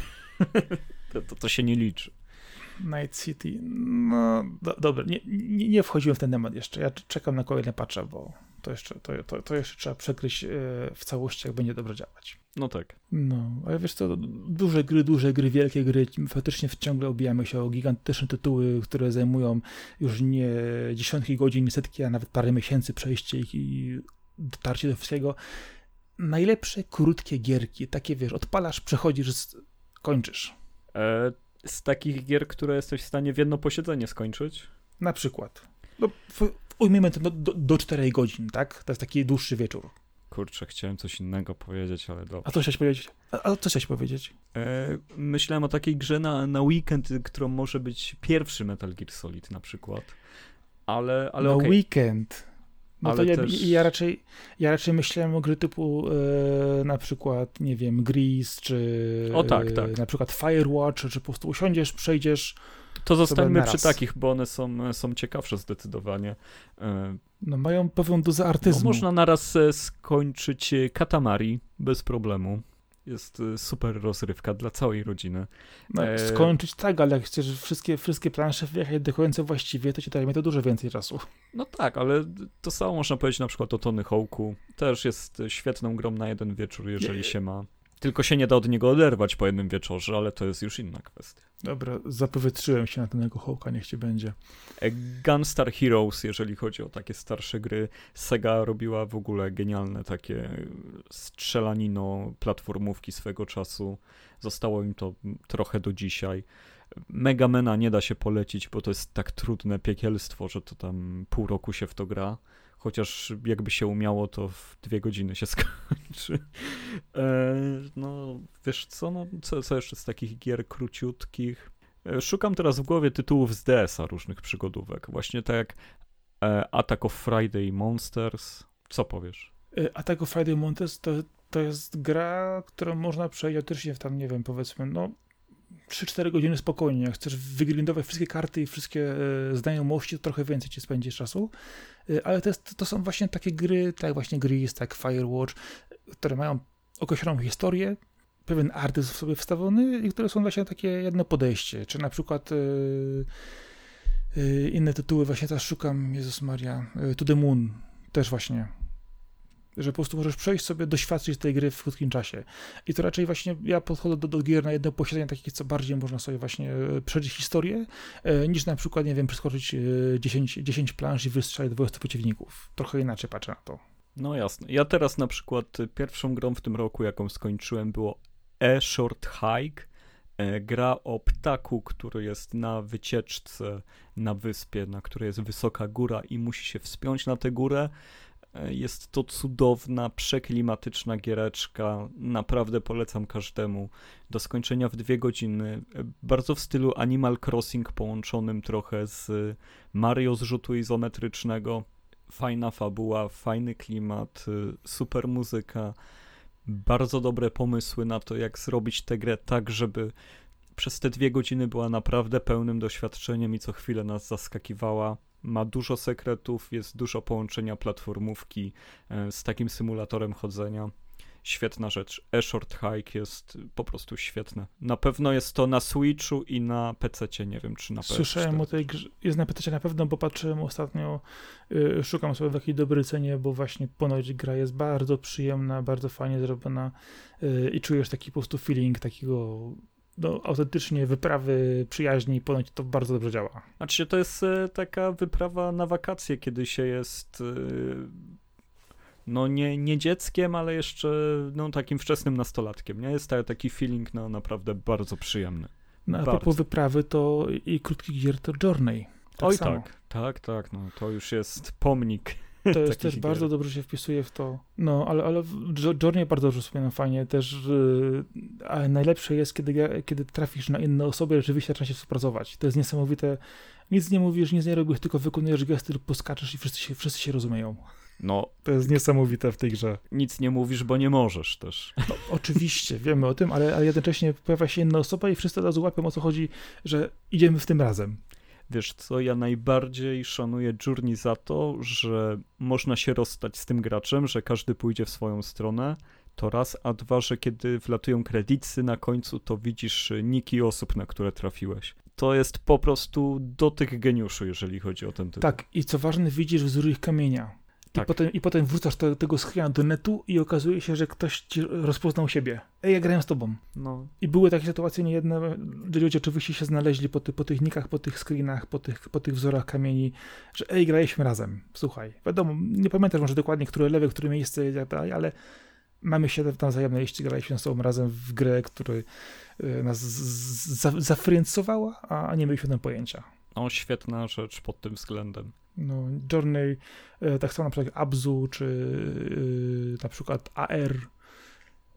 to, to, to się nie liczy. Night City, no do, dobra, nie, nie, nie wchodziłem w ten temat jeszcze, ja czekam na kolejne patche, bo to jeszcze, to, to, to jeszcze trzeba przekryć e, w całości, jak będzie dobrze działać. No tak. No, ale wiesz co, duże gry, duże gry, wielkie gry, faktycznie ciągle obijamy się o gigantyczne tytuły, które zajmują już nie dziesiątki godzin, setki, a nawet parę miesięcy przejście ich i dotarcie do wszystkiego. Najlepsze krótkie gierki, takie wiesz, odpalasz, przechodzisz, kończysz. E, z takich gier, które jesteś w stanie w jedno posiedzenie skończyć? Na przykład. No, ujmijmy to do, do, do 4 godzin, tak? To jest taki dłuższy wieczór. Kurczę, chciałem coś innego powiedzieć, ale dobrze. A co chciałeś powiedzieć? A, a co chciałeś powiedzieć? E, myślałem o takiej grze na, na weekend, którą może być pierwszy Metal Gear Solid na przykład. Ale, ale no okej. weekend. No to ja, też- ja, raczej, ja raczej myślałem o gry typu e, na przykład, nie wiem, Gris, czy O, tak, e, tak. na przykład Firewatch, czy po prostu usiądziesz, przejdziesz, To zostańmy przy takich, bo one są, są ciekawsze zdecydowanie. E, no mają pewną dozę no, artyzmu. można naraz e, skończyć e, Katamari bez problemu. Jest e, super rozrywka dla całej rodziny. no, e, skończyć tak, ale jak chcesz wszystkie, wszystkie plansze wyjechać do końca właściwie, to ci zajmie to dużo więcej czasu. No tak, ale to samo można powiedzieć na przykład o Tony Hawk'u. Też jest świetną grą na jeden wieczór, jeżeli się ma. Tylko się nie da od niego oderwać po jednym wieczorze, ale to jest już inna kwestia. Dobra, zapowietrzyłem się na ten hołka, niech ci będzie. E, Gunstar Heroes, jeżeli chodzi o takie starsze gry, Sega robiła w ogóle genialne takie strzelanino platformówki swego czasu. Zostało im to trochę do dzisiaj. Megamena nie da się polecić, bo to jest tak trudne piekielstwo, że to tam pół roku się w to gra. Chociaż jakby się umiało, to w dwie godziny się skończy. E, no, wiesz co, no, co, co jeszcze z takich gier króciutkich? E, szukam teraz w głowie tytułów z DS-a różnych przygodówek. Właśnie tak jak e, Attack of Friday Monsters. Co powiesz? Attack of Friday Monsters to, to jest gra, którą można przejść autentycznie w tam, nie wiem, powiedzmy, no 3-4 godziny spokojnie. Jak chcesz wygrindować wszystkie karty i wszystkie e, znajomości, to trochę więcej ci spędzisz czasu. E, ale to, jest, to są właśnie takie gry, tak właśnie Gris, tak Firewatch, które mają określoną historię, pewien artyzm w sobie wstawiony i które są właśnie takie jedno podejście. Czy na przykład yy, inne tytuły, właśnie teraz szukam, Jezus Maria, To the Moon, też właśnie że po prostu możesz przejść sobie, doświadczyć tej gry w krótkim czasie. I to raczej właśnie ja podchodzę do, do gier na jedno posiedzenie takie, co bardziej można sobie właśnie e, przeżyć historię, e, niż na przykład, nie wiem, przeskoczyć 10, 10 planż i wystrzelić 20 przeciwników. Trochę inaczej patrzę na to. No jasne. Ja teraz na przykład pierwszą grą w tym roku, jaką skończyłem, było A Short Hike. E, gra o ptaku, który jest na wycieczce na wyspie, na której jest wysoka góra i musi się wspiąć na tę górę. Jest to cudowna, przeklimatyczna giereczka. Naprawdę polecam każdemu. Do skończenia w dwie godziny. Bardzo w stylu Animal Crossing, połączonym trochę z Mario z rzutu izometrycznego. Fajna fabuła, fajny klimat, super muzyka bardzo dobre pomysły na to, jak zrobić tę grę tak, żeby przez te dwie godziny była naprawdę pełnym doświadczeniem i co chwilę nas zaskakiwała. Ma dużo sekretów, jest dużo połączenia platformówki e, z takim symulatorem chodzenia świetna rzecz. E-Short Hike jest po prostu świetne. Na pewno jest to na Switchu i na PC, nie wiem czy na PC. Słyszałem o tej grze, jest na PC na pewno, bo patrzyłem ostatnio, yy, szukam sobie w jakiej dobrej cenie, bo właśnie ponoć gra jest bardzo przyjemna, bardzo fajnie zrobiona yy, i czujesz taki po prostu feeling takiego no, autentycznie wyprawy przyjaźni, ponoć to bardzo dobrze działa. Znaczy, to jest e, taka wyprawa na wakacje, kiedy się jest e, no nie, nie dzieckiem, ale jeszcze no, takim wczesnym nastolatkiem. Nie? Jest taki feeling no, naprawdę bardzo przyjemny. No, a propos wyprawy, to i krótkich gier to Journey. Tak Oj samo. tak, tak, tak, no to już jest pomnik. To jest też gier. bardzo dobrze się wpisuje w to. No, ale, ale Journey bardzo dobrze wspominam fajnie też, yy, ale najlepsze jest, kiedy, kiedy trafisz na inne osoby, rzeczywiście trzeba się współpracować. To jest niesamowite. Nic nie mówisz, nic nie robisz, tylko wykonujesz gesty lub poskaczesz i wszyscy się, wszyscy się rozumieją. No, to jest niesamowite w tej grze. Nic nie mówisz, bo nie możesz też. No, oczywiście, wiemy o tym, ale, ale jednocześnie pojawia się inna osoba i wszyscy od razu łapią o co chodzi, że idziemy w tym razem. Wiesz co, ja najbardziej szanuję Journey za to, że można się rozstać z tym graczem, że każdy pójdzie w swoją stronę, to raz, a dwa, że kiedy wlatują kredyty na końcu, to widzisz niki osób, na które trafiłeś. To jest po prostu dotyk geniuszu, jeżeli chodzi o ten tytuł. Tak, i co ważne, widzisz wzór ich kamienia. Tak. I, potem, I potem wrzucasz do tego screena do netu i okazuje się, że ktoś ci rozpoznał siebie. Ej, ja grałem z tobą. No. I były takie sytuacje niejedne, gdzie ludzie oczywiście się znaleźli po, ty, po tych nikach, po tych screenach, po tych, po tych wzorach kamieni, że ej, graliśmy razem. Słuchaj, wiadomo, nie pamiętasz może dokładnie, które lewe, które miejsce i tak dalej, ale mamy się tam wzajemne, jeśli graliśmy z sobą razem w grę, która y, nas zafriencowała, a nie mieliśmy tam pojęcia. No, świetna rzecz pod tym względem. No, Journey, e, tak samo na przykład Abzu, czy yy, na przykład AR,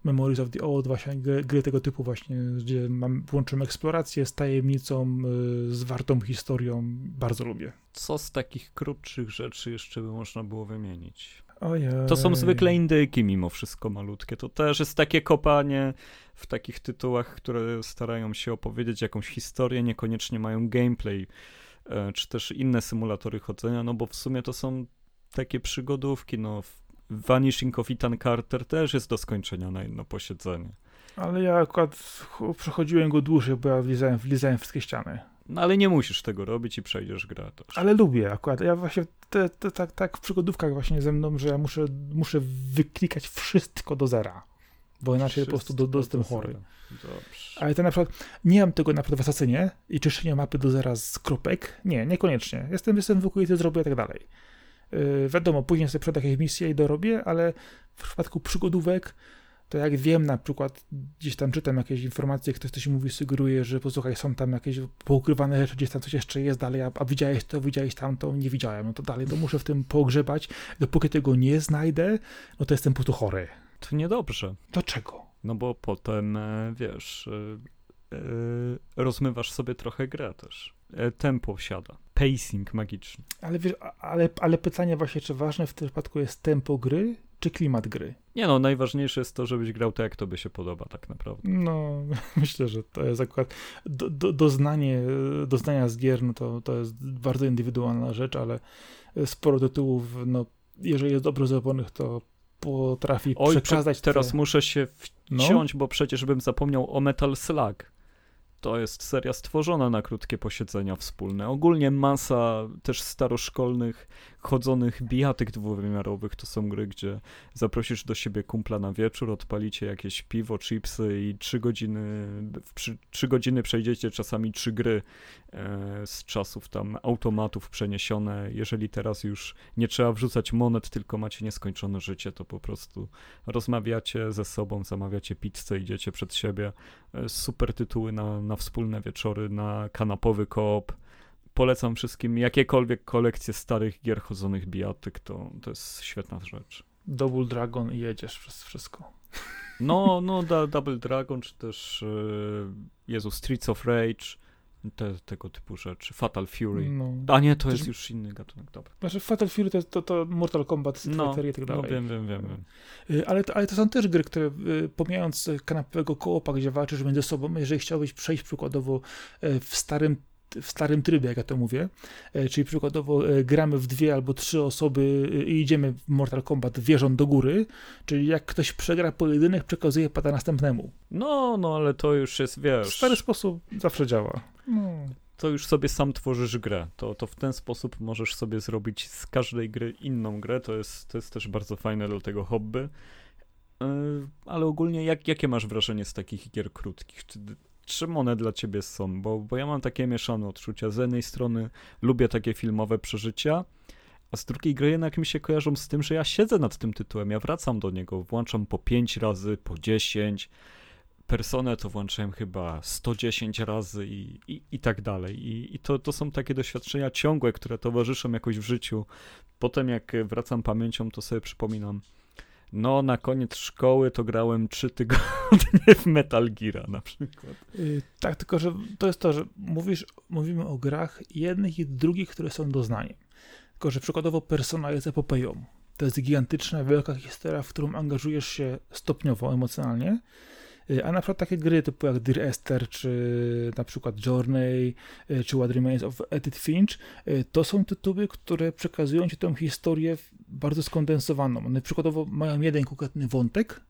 Memories of the Old, właśnie gry, gry tego typu właśnie, gdzie mam, łączymy eksplorację z tajemnicą, yy, z wartą historią, bardzo lubię. Co z takich krótszych rzeczy jeszcze by można było wymienić? Ojej. To są zwykle indyki mimo wszystko malutkie. To też jest takie kopanie w takich tytułach, które starają się opowiedzieć jakąś historię, niekoniecznie mają gameplay E, czy też inne symulatory chodzenia, no bo w sumie to są takie przygodówki, no Vanishing of Ethan Carter też jest do skończenia na jedno posiedzenie. Ale ja akurat przechodziłem go dłużej, bo ja wlizałem, wlizałem wszystkie ściany. No ale nie musisz tego robić i przejdziesz grę też. Ale lubię akurat. Ja właśnie te, te, tak, tak w przygodówkach właśnie ze mną, że ja muszę, muszę wyklikać wszystko do zera. Bo inaczej Wszystko po prostu do, do jestem chory. Dobrze. Ale to na przykład nie mam tego na przykład w Asasynie i czyszczenia mapy do zera z kropek. Nie, niekoniecznie. Jestem, jestem w okolicy, zrobię i tak dalej. Yy, wiadomo, później sobie przed jakieś misje i dorobię, ale w przypadku przygodówek to jak wiem na przykład, gdzieś tam czytam jakieś informacje, ktoś coś mówi, sugeruje, że posłuchaj, są tam jakieś poukrywane rzeczy, gdzieś tam coś jeszcze jest dalej, a, a widziałeś to, widziałeś tamto, nie widziałem, no to dalej, to muszę w tym pogrzebać, dopóki tego nie znajdę, no to jestem po prostu chory. To niedobrze. Dlaczego? No bo potem, e, wiesz, e, rozmywasz sobie trochę grę też. Tempo siada. Pacing magiczny. Ale, wiesz, ale, ale pytanie właśnie, czy ważne w tym przypadku jest tempo gry, czy klimat gry? Nie no, najważniejsze jest to, żebyś grał tak, jak tobie się podoba tak naprawdę. No, myślę, że to jest akurat do, do, doznanie, doznania z gier, no to, to jest bardzo indywidualna rzecz, ale sporo tytułów, no, jeżeli jest dobrze zrobionych, to potrafi Oj, przekazać. Teraz te... muszę się no. wciąć, no? bo przecież bym zapomniał o Metal Slug. To jest seria stworzona na krótkie posiedzenia wspólne. Ogólnie masa też staroszkolnych, chodzonych bijatyk dwuwymiarowych. To są gry, gdzie zaprosisz do siebie kumpla na wieczór, odpalicie jakieś piwo, chipsy i trzy godziny, w trzy godziny przejdziecie czasami trzy gry e, z czasów tam automatów przeniesione. Jeżeli teraz już nie trzeba wrzucać monet, tylko macie nieskończone życie, to po prostu rozmawiacie ze sobą, zamawiacie pizzę, idziecie przed siebie. E, super tytuły na, na wspólne wieczory, na kanapowy koop polecam wszystkim jakiekolwiek kolekcje starych gier chodzonych bijatyk, to, to jest świetna rzecz. Double Dragon i jedziesz przez wszystko. No, no, da, Double Dragon, czy też yy, Jezu, Streets of Rage, te, tego typu rzeczy. Fatal Fury. No. A nie, to Też... jest już inny gatunek, dobra. Znaczy Fatal Fury to, to, to Mortal Kombat, no, i tak no, dalej. No wiem, wiem, wiem. wiem. Y, ale, to, ale to są też gry, które y, pomijając kanapowego koopa, gdzie walczysz między sobą, jeżeli chciałbyś przejść przykładowo y, w starym w starym trybie, jak ja to mówię, e, czyli przykładowo e, gramy w dwie albo trzy osoby e, i idziemy w Mortal Kombat wieżą do góry, czyli jak ktoś przegra pojedynek, przekazuje pada następnemu. No, no, ale to już jest, wiesz... W stary sposób zawsze działa. No. To już sobie sam tworzysz grę. To, to w ten sposób możesz sobie zrobić z każdej gry inną grę. To jest, to jest też bardzo fajne do tego hobby. Ale ogólnie, jak, jakie masz wrażenie z takich gier krótkich? Czy czym one dla ciebie są? Bo, bo ja mam takie mieszane odczucia. Z jednej strony lubię takie filmowe przeżycia, a z drugiej gry jednak mi się kojarzą z tym, że ja siedzę nad tym tytułem, ja wracam do niego, włączam po 5 razy, po 10. Personę to włączyłem chyba 110 razy i, i, i tak dalej. I, i to, to są takie doświadczenia ciągłe, które towarzyszą jakoś w życiu. Potem jak wracam pamięcią, to sobie przypominam, no, na koniec szkoły to grałem trzy tygodnie w Metal Gear na przykład. Yy, tak, tylko że to jest to, że mówisz, mówimy o grach jednych i drugich, które są doznaniem. Tylko, że przykładowo Persona jest epopeją. To jest gigantyczna, wielka historia, w którą angażujesz się stopniowo, emocjonalnie a na przykład takie gry typu jak Dear Esther, czy na przykład Journey, y, czy What Remains of Edith Finch, y, to są tytuły, które przekazują ci tę historię bardzo skondensowaną. One przykładowo mają jeden konkretny wątek,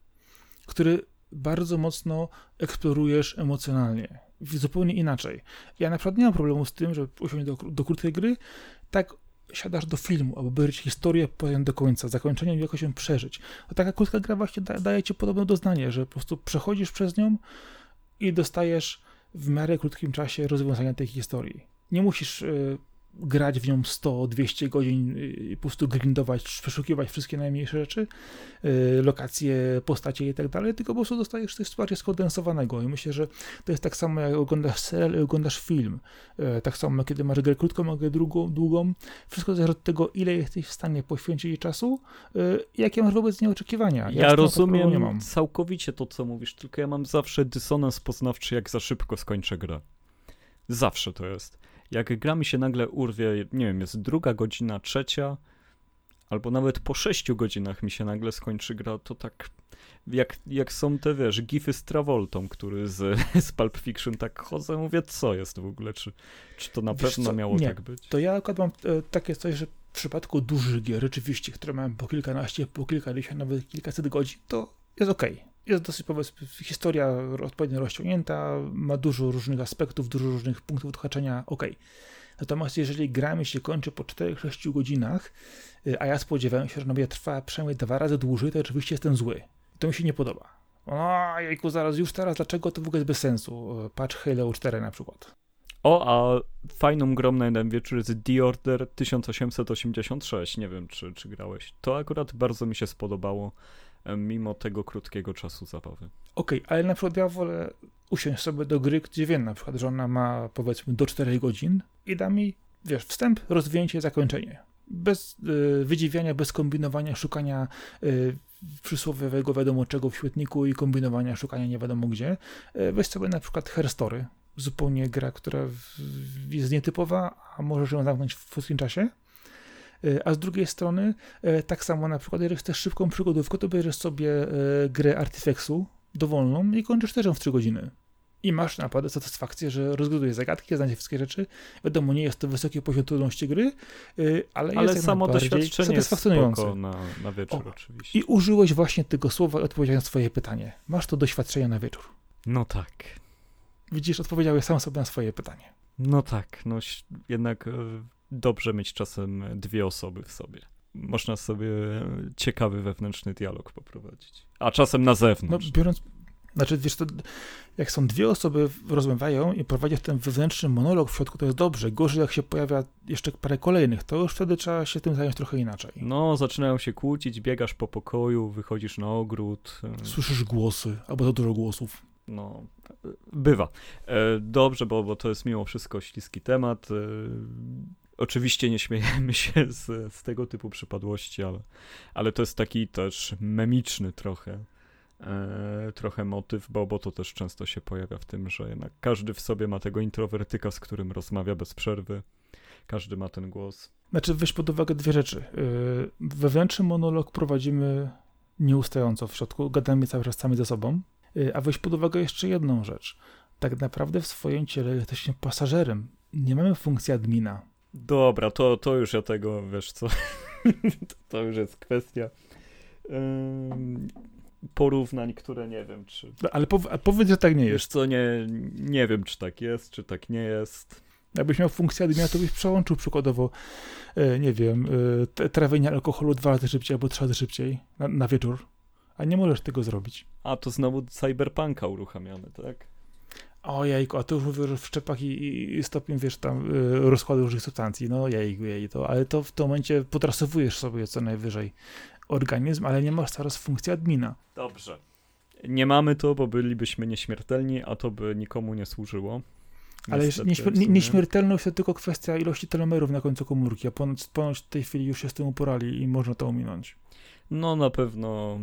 który bardzo mocno eksplorujesz emocjonalnie. Zupełnie inaczej. Ja na przykład nie mam problemu z tym, że usiąść do, do krótkiej gry, tak siadasz do filmu, aby obejrzeć historię potem do końca, zakończeniem i jakoś ją przeżyć. A taka krótka gra właśnie da, daje ci podobne doznanie, że po prostu przechodzisz przez nią i dostajesz w miarę krótkim czasie rozwiązania tej historii. Nie musisz y, grać w nią 100-200 godzin i po prostu grindować, przeszukiwać wszystkie najmniejsze rzeczy, y, lokacje, postacie i tak dalej, tylko po prostu dostajesz coś bardziej skondensowanego i myślę, że to jest tak samo jak oglądasz serial i oglądasz film, y, tak samo kiedy masz grę krótką, a grę długą, długą, wszystko zależy od tego, ile jesteś w stanie poświęcić jej czasu i jakie masz wobec niej oczekiwania. Ja, ja rozumiem całkowicie to, co mówisz, tylko ja mam zawsze dysonans poznawczy, jak za szybko skończę grę. Zawsze to jest jak gra mi się nagle urwie, nie wiem, jest druga godzina, trzecia, albo nawet po sześciu godzinach mi się nagle skończy gra, to tak jak, jak są te, wiesz, gify z Travoltą, który z, z Pulp Fiction tak chodzę, mówię, co jest w ogóle, czy, czy to na wiesz pewno co? miało nie. tak być? To ja akurat mam e, takie coś, że w przypadku dużych gier, rzeczywiście, które mają po kilkanaście, po kilkadziesiąt, nawet kilkaset godzin, to jest okej. Okay jest dosyć, powiedzmy, historia odpowiednio rozciągnięta, ma dużo różnych aspektów, dużo różnych punktów odhaczenia, ok. Natomiast jeżeli gra mi się kończy po 4-6 godzinach, y, a ja spodziewałem się, że ona będzie przynajmniej dwa razy dłużej, to oczywiście jestem zły. To mi się nie podoba. O, jejku, zaraz, już teraz, dlaczego to w ogóle jest bez sensu? Patch Halo 4 na przykład. O, a fajną grą na jeden wieczór jest The Order 1886. Nie wiem, czy, czy grałeś. To akurat bardzo mi się spodobało. E, mimo tego krótkiego czasu zabawy. Okej, okay, ale na przykład ja wolę usiąść sobie do gry, gdzie wiem na przykład, że ona ma powiedzmy do 4 godzin i da mi, wiesz, wstęp, rozwinięcie, zakończenie. Bez y, wydziwiania, bez kombinowania, szukania y, przysłowiowego wiadomo czego w świetniku i kombinowania, szukania nie wiadomo gdzie. Y, weź sobie na przykład Herstory, zupełnie gra, która jest nietypowa, a możesz ją zamknąć w krótkim czasie. Y, a z drugiej strony, y, tak samo na przykład, jeżeli chcesz szybką przygodówkę, to bierzesz sobie y, grę Artifexu dowolną i kończysz też ją w 3 godziny. I masz naprawdę satysfakcję, że rozgadujesz zagadki, znacie wszystkie rzeczy. Wiadomo, nie jest to wysoki poziom trudności gry, ale, ale jest samo doświadczenie satysfakcjonujące. Jest na, na wieczór o, oczywiście. I użyłeś właśnie tego słowa i odpowiedziałeś na swoje pytanie. Masz to doświadczenie na wieczór. No tak. Widzisz, odpowiedziałeś sam sobie na swoje pytanie. No tak, no jednak e, dobrze mieć czasem dwie osoby w sobie. Można sobie ciekawy wewnętrzny dialog poprowadzić. A czasem na zewnątrz. No, biorąc, znaczy, wiesz, to jak są dwie osoby rozmawiają i prowadzisz ten wewnętrzny monolog w środku, to jest dobrze. Gorzej, jak się pojawia jeszcze parę kolejnych, to już wtedy trzeba się tym zająć trochę inaczej. No, zaczynają się kłócić, biegasz po pokoju, wychodzisz na ogród. Słyszysz głosy, albo za dużo głosów. No, bywa. E, dobrze, bo, bo to jest mimo wszystko śliski temat. E, oczywiście nie śmiejemy się z, z tego typu przypadłości, ale, ale to jest taki też memiczny trochę e, trochę motyw, bo, bo to też często się pojawia w tym, że jednak każdy w sobie ma tego introwertyka, z którym rozmawia bez przerwy. Każdy ma ten głos. Znaczy, weź pod uwagę dwie rzeczy. Wewnętrzny monolog prowadzimy nieustająco w środku, gadamy cały czas sami ze sobą, Y, a weź pod uwagę jeszcze jedną rzecz. Tak naprawdę w swoim ciele jesteśmy pasażerem. Nie mamy funkcji admina. Dobra, to, to już ja tego, wiesz co, to już jest kwestia yy, porównań, które nie wiem, czy... No, ale powiedz, że tak nie jest. Wiesz co, nie, nie wiem, czy tak jest, czy tak nie jest. Jakbyś miał funkcję admina, to byś przełączył przykładowo, e, nie wiem, e, trawienie alkoholu dwa razy szybciej albo trzy razy szybciej na, na wieczór a nie możesz tego zrobić. A to znowu cyberpunka uruchamiamy, tak? Ojejku, a tu już mówię, że w szczepach i, i stopień, wiesz, tam y, rozkładu różnych substancji, no jejku, jej, to, ale to w tym momencie potrasowujesz sobie co najwyżej organizm, ale nie masz teraz funkcji admina. Dobrze. Nie mamy to, bo bylibyśmy nieśmiertelni, a to by nikomu nie służyło. Ale nieśmier nieśmiertelność to tylko kwestia ilości telomerów na końcu komórki, a ponoć, ponoć w tej chwili już się z tym uporali i można to ominąć. No na pewno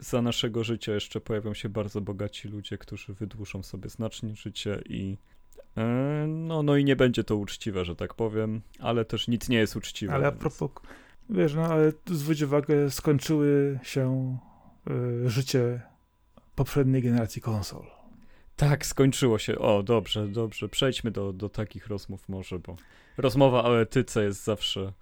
za naszego życia jeszcze pojawią się bardzo bogaci ludzie, którzy wydłużą sobie znacznie życie i e, no, no i nie będzie to uczciwe, że tak powiem, ale też nic nie jest uczciwe. Ale a propos, wiesz, no ale zwróć uwagę, skończyły się y, życie poprzedniej generacji konsol. Tak, skończyło się. O, dobrze, dobrze. Przejdźmy do, do takich rozmów może, bo rozmowa o etyce jest zawsze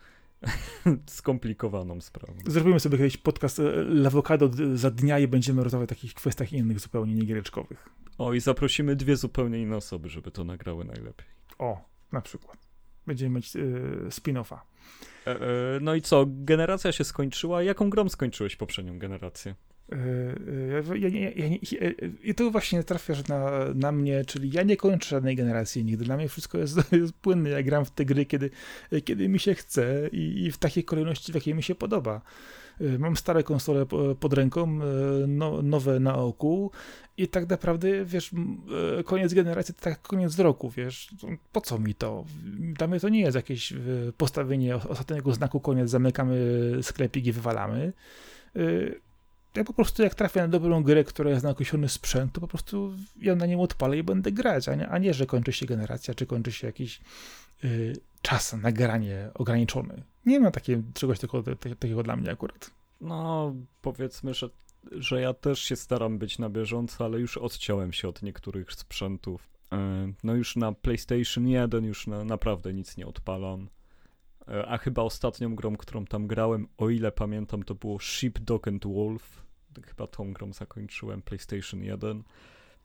skomplikowaną sprawą. Zrobimy sobie kiedyś podcast e, Lawokado za dnia i będziemy rozmawiać o takich kwestiach innych, zupełnie niegiereczkowych. O, i zaprosimy dwie zupełnie inne osoby, żeby to nagrały najlepiej. O, na przykład. Będziemy mieć yy, spin-offa. E, e, no i co, generacja się skończyła. Jaką grą skończyłeś poprzednią generację? Ja, ja, ja, I to właśnie trafiasz na, na mnie, czyli ja nie kończę żadnej generacji nigdy. Dla mnie wszystko jest, jest płynne. Ja gram w te gry, kiedy, kiedy mi się chce i, i w takiej kolejności, w jakiej mi się podoba. Mam stare konsole pod ręką, no, nowe na oku i tak naprawdę, wiesz, koniec generacji to tak koniec roku, wiesz, po co mi to? Dla mnie to nie jest jakieś postawienie ostatniego znaku, koniec, zamykamy sklepik i wywalamy ja po prostu jak trafię na dobrą grę, która jest na określony sprzęt, to po prostu ja na nim odpalę i będę grać, a nie, a nie że kończy się generacja, czy kończy się jakiś y, czas na granie ograniczony. Nie ma takie, czegoś takiego, takiego dla mnie akurat. No, powiedzmy, że, że ja też się staram być na bieżąco, ale już odciąłem się od niektórych sprzętów. Y, no już na PlayStation 1 już na, naprawdę nic nie odpalam. Y, a chyba ostatnią grą, którą tam grałem, o ile pamiętam, to było Sheep Dog and Wolf chyba tą grą zakończyłem PlayStation 1.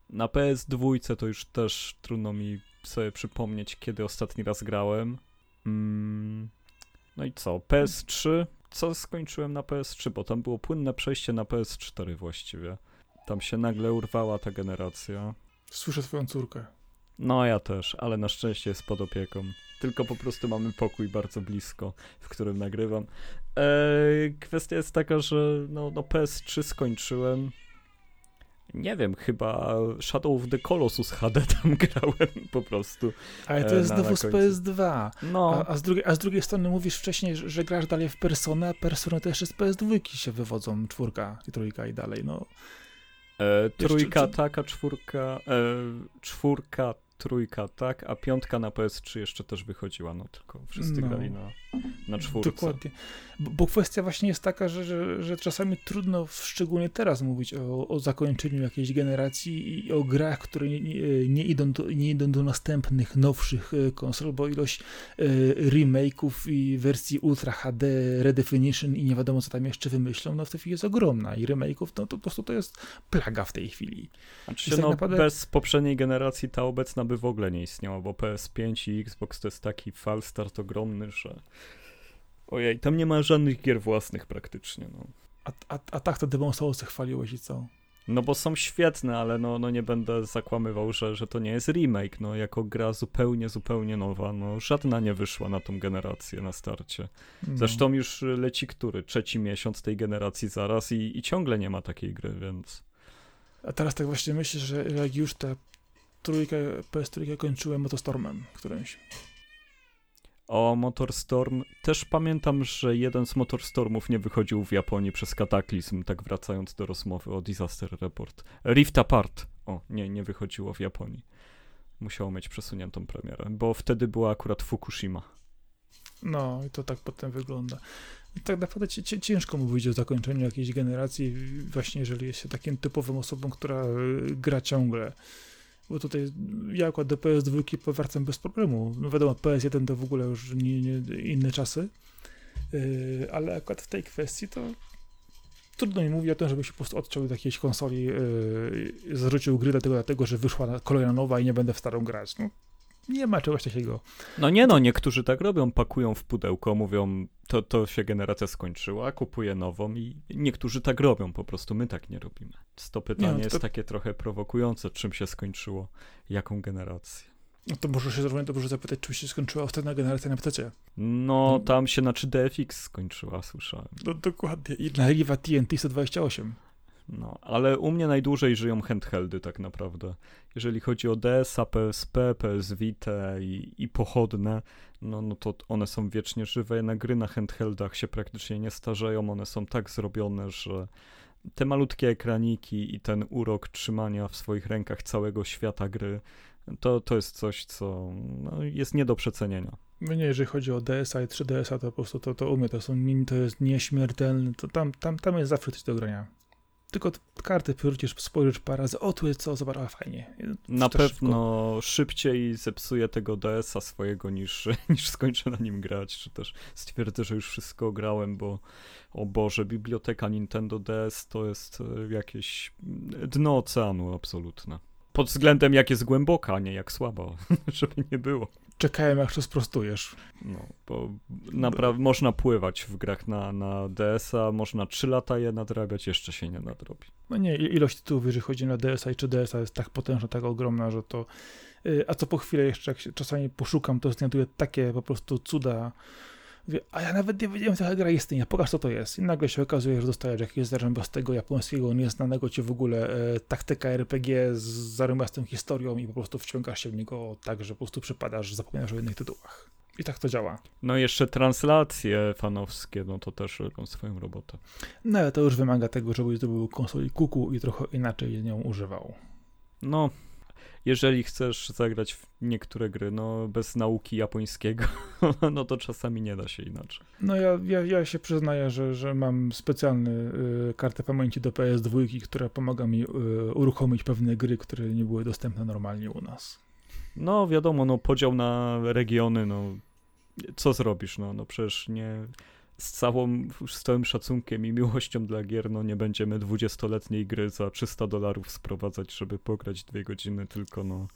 Na PS2 to już też trudno mi sobie przypomnieć, kiedy ostatni raz grałem. Mm. No i co? PS3? Co skończyłem na PS3? Bo tam było płynne przejście na PS4 właściwie. Tam się nagle urwała ta generacja. Słyszę swoją córkę. No ja też, ale na szczęście jest pod opieką. Tylko po prostu mamy pokój bardzo blisko, w którym nagrywam. Eee, kwestia jest taka, że no, no PS3 skończyłem. Nie wiem, chyba Shadow of the Colossus HD tam grałem po prostu. Ale to e, jest na- znowu z końcu. PS2. No, A, a, z drugiej, a z drugiej strony mówisz wcześniej, że, że grasz dalej w Personę, a Persony też z PS2 się wywodzą, czwórka i trójka i dalej, no. E, trójka czy- tak, a czwórka, e, czwórka, trójka tak, a piątka na PS3 jeszcze też wychodziła, no tylko wszyscy No. grali na, na czwórce. Dokładnie. Bo, bo kwestia właśnie jest taka, że, że, że czasami trudno, szczególnie teraz, mówić o, o zakończeniu jakiejś generacji i o grach, które nie, nie, idą, do, nie idą do następnych, nowszych e, konsol, bo ilość e, remake'ów i wersji Ultra HD, Redefinition i nie wiadomo, co tam jeszcze wymyślą, no w tej chwili jest ogromna i remake'ów no, to po prostu to jest plaga w tej chwili. Znaczy, tak no, naprawdę- bez poprzedniej generacji ta obecna by w ogóle nie istniała, bo PS5 i Xbox to jest taki falstart ogromny, że ojej, tam nie ma żadnych gier własnych praktycznie, no. A, a, a tak to Demon Soulsy chwaliłeś i co? No bo są świetne, ale no, no nie będę zakłamywał, że, że to nie jest remake, no jako gra zupełnie, zupełnie nowa, no żadna nie wyszła na tą generację na starcie. No. Zresztą już leci który? Trzeci miesiąc tej generacji zaraz i, i ciągle nie ma takiej gry, więc... A teraz tak właśnie myślę, że jak już tę trójkę, PS3 kończyłem Motostormem którymś. O Motorstorm, też pamiętam, że jeden z Motorstormów nie wychodził w Japonii przez kataklizm, tak wracając do rozmowy o Disaster Report. Rift Apart, o, nie, nie wychodziło w Japonii. Musiało mieć przesuniętą premierę, bo wtedy była akurat Fukushima. No i to tak potem wygląda. Tak naprawdę ci- ci- ciężko mówić o zakończeniu jakiejś generacji, właśnie jeżeli jest się takim typową osobą, która y, gra ciągle. Bo tutaj ja akurat do PS2 powracam bez problemu. No wiadomo, PS1 to w ogóle już nie, nie, inne czasy, Yy, ale akurat w tej kwestii to trudno mi mówić o tym, żeby się po prostu odciął od jakiejś konsoli, yy, zarzucił gry dlatego, dlatego, że wyszła na- kolejna nowa i nie będę w starą grać. No, nie ma czegoś takiego. No nie no, niektórzy tak robią, pakują w pudełko, mówią, to, to się generacja skończyła, kupuję nową i niektórzy tak robią, po prostu my tak nie robimy. Więc to pytanie Nie, no to- jest takie trochę prowokujące, czym się skończyło, jaką generację. No to może się zrobić, dobrze zapytać, czy się skończyła ostatnia generacja na PC. No, No. tam się na 3DFX skończyła, słyszałem. No dokładnie. I na Riva TNT 128. No, ale u mnie najdłużej żyją handheldy tak naprawdę. Jeżeli chodzi o DS-a, PSP, PS Vita i, i pochodne, no, no to one są wiecznie żywe. Jednak gry na handheldach się praktycznie nie starzeją. One są tak zrobione, że te malutkie ekraniki i ten urok trzymania w swoich rękach całego świata gry, to, to jest coś, co no, jest nie do przecenienia. No nie, jeżeli chodzi o DSa i 3DS-a, to po prostu to, to u mnie to, są, to jest nieśmiertelne. To tam, tam, tam jest zawsze coś do grania. Tylko karty wrócisz, spojrzysz parę razy, o tu jest co, zobacz, a fajnie. Na to szybko. pewno szybciej zepsuję tego DS-a swojego niż, niż skończę na nim grać, czy też stwierdzę, że już wszystko grałem, bo o Boże, biblioteka Nintendo DS to jest e, jakieś dno oceanu absolutne. Pod względem jak jest głęboka, a nie jak słaba, żeby nie było. Czekałem, aż to sprostujesz. No, bo naprawdę można pływać w grach na, na DS-a, można 3 lata je nadrabiać, jeszcze się nie nadrobi. No nie, ilość tytułów, jeżeli chodzi na DSa i 3DS-a jest tak potężna, tak ogromna, że to... y, A co po chwilę jeszcze, jak się czasami poszukam, to znajduję takie po prostu cuda. Mówię, a ja nawet nie wiedziałem, co ta gra istnieje, pokaż co to jest. I nagle się okazuje, że dostajesz jakiegoś zarąbastego japońskiego, nieznanego ci w ogóle e, taktyka RPG z zarąbastą historią i po prostu wciągasz się w niego tak, że po prostu przypadasz, zapominasz o innych tytułach. I tak to działa. No i jeszcze translacje fanowskie, no to też robią swoją robotę. No ale to już wymaga tego, żebyś zdobył konsoli kuku i trochę inaczej nią używał. No, jeżeli chcesz zagrać w niektóre gry, no bez nauki japońskiego, no to czasami nie da się inaczej. No ja, ja, ja się przyznaję, że, że mam specjalny y, kartę pamięci do PS2, która pomaga mi y, uruchomić pewne gry, które nie były dostępne normalnie u nas. No wiadomo, no podział na regiony, no co zrobisz, no, no przecież nie z całą, z całym szacunkiem i miłością dla gier, no nie będziemy 20-letniej gry za 300 dolarów sprowadzać, żeby pograć dwie godziny, tylko no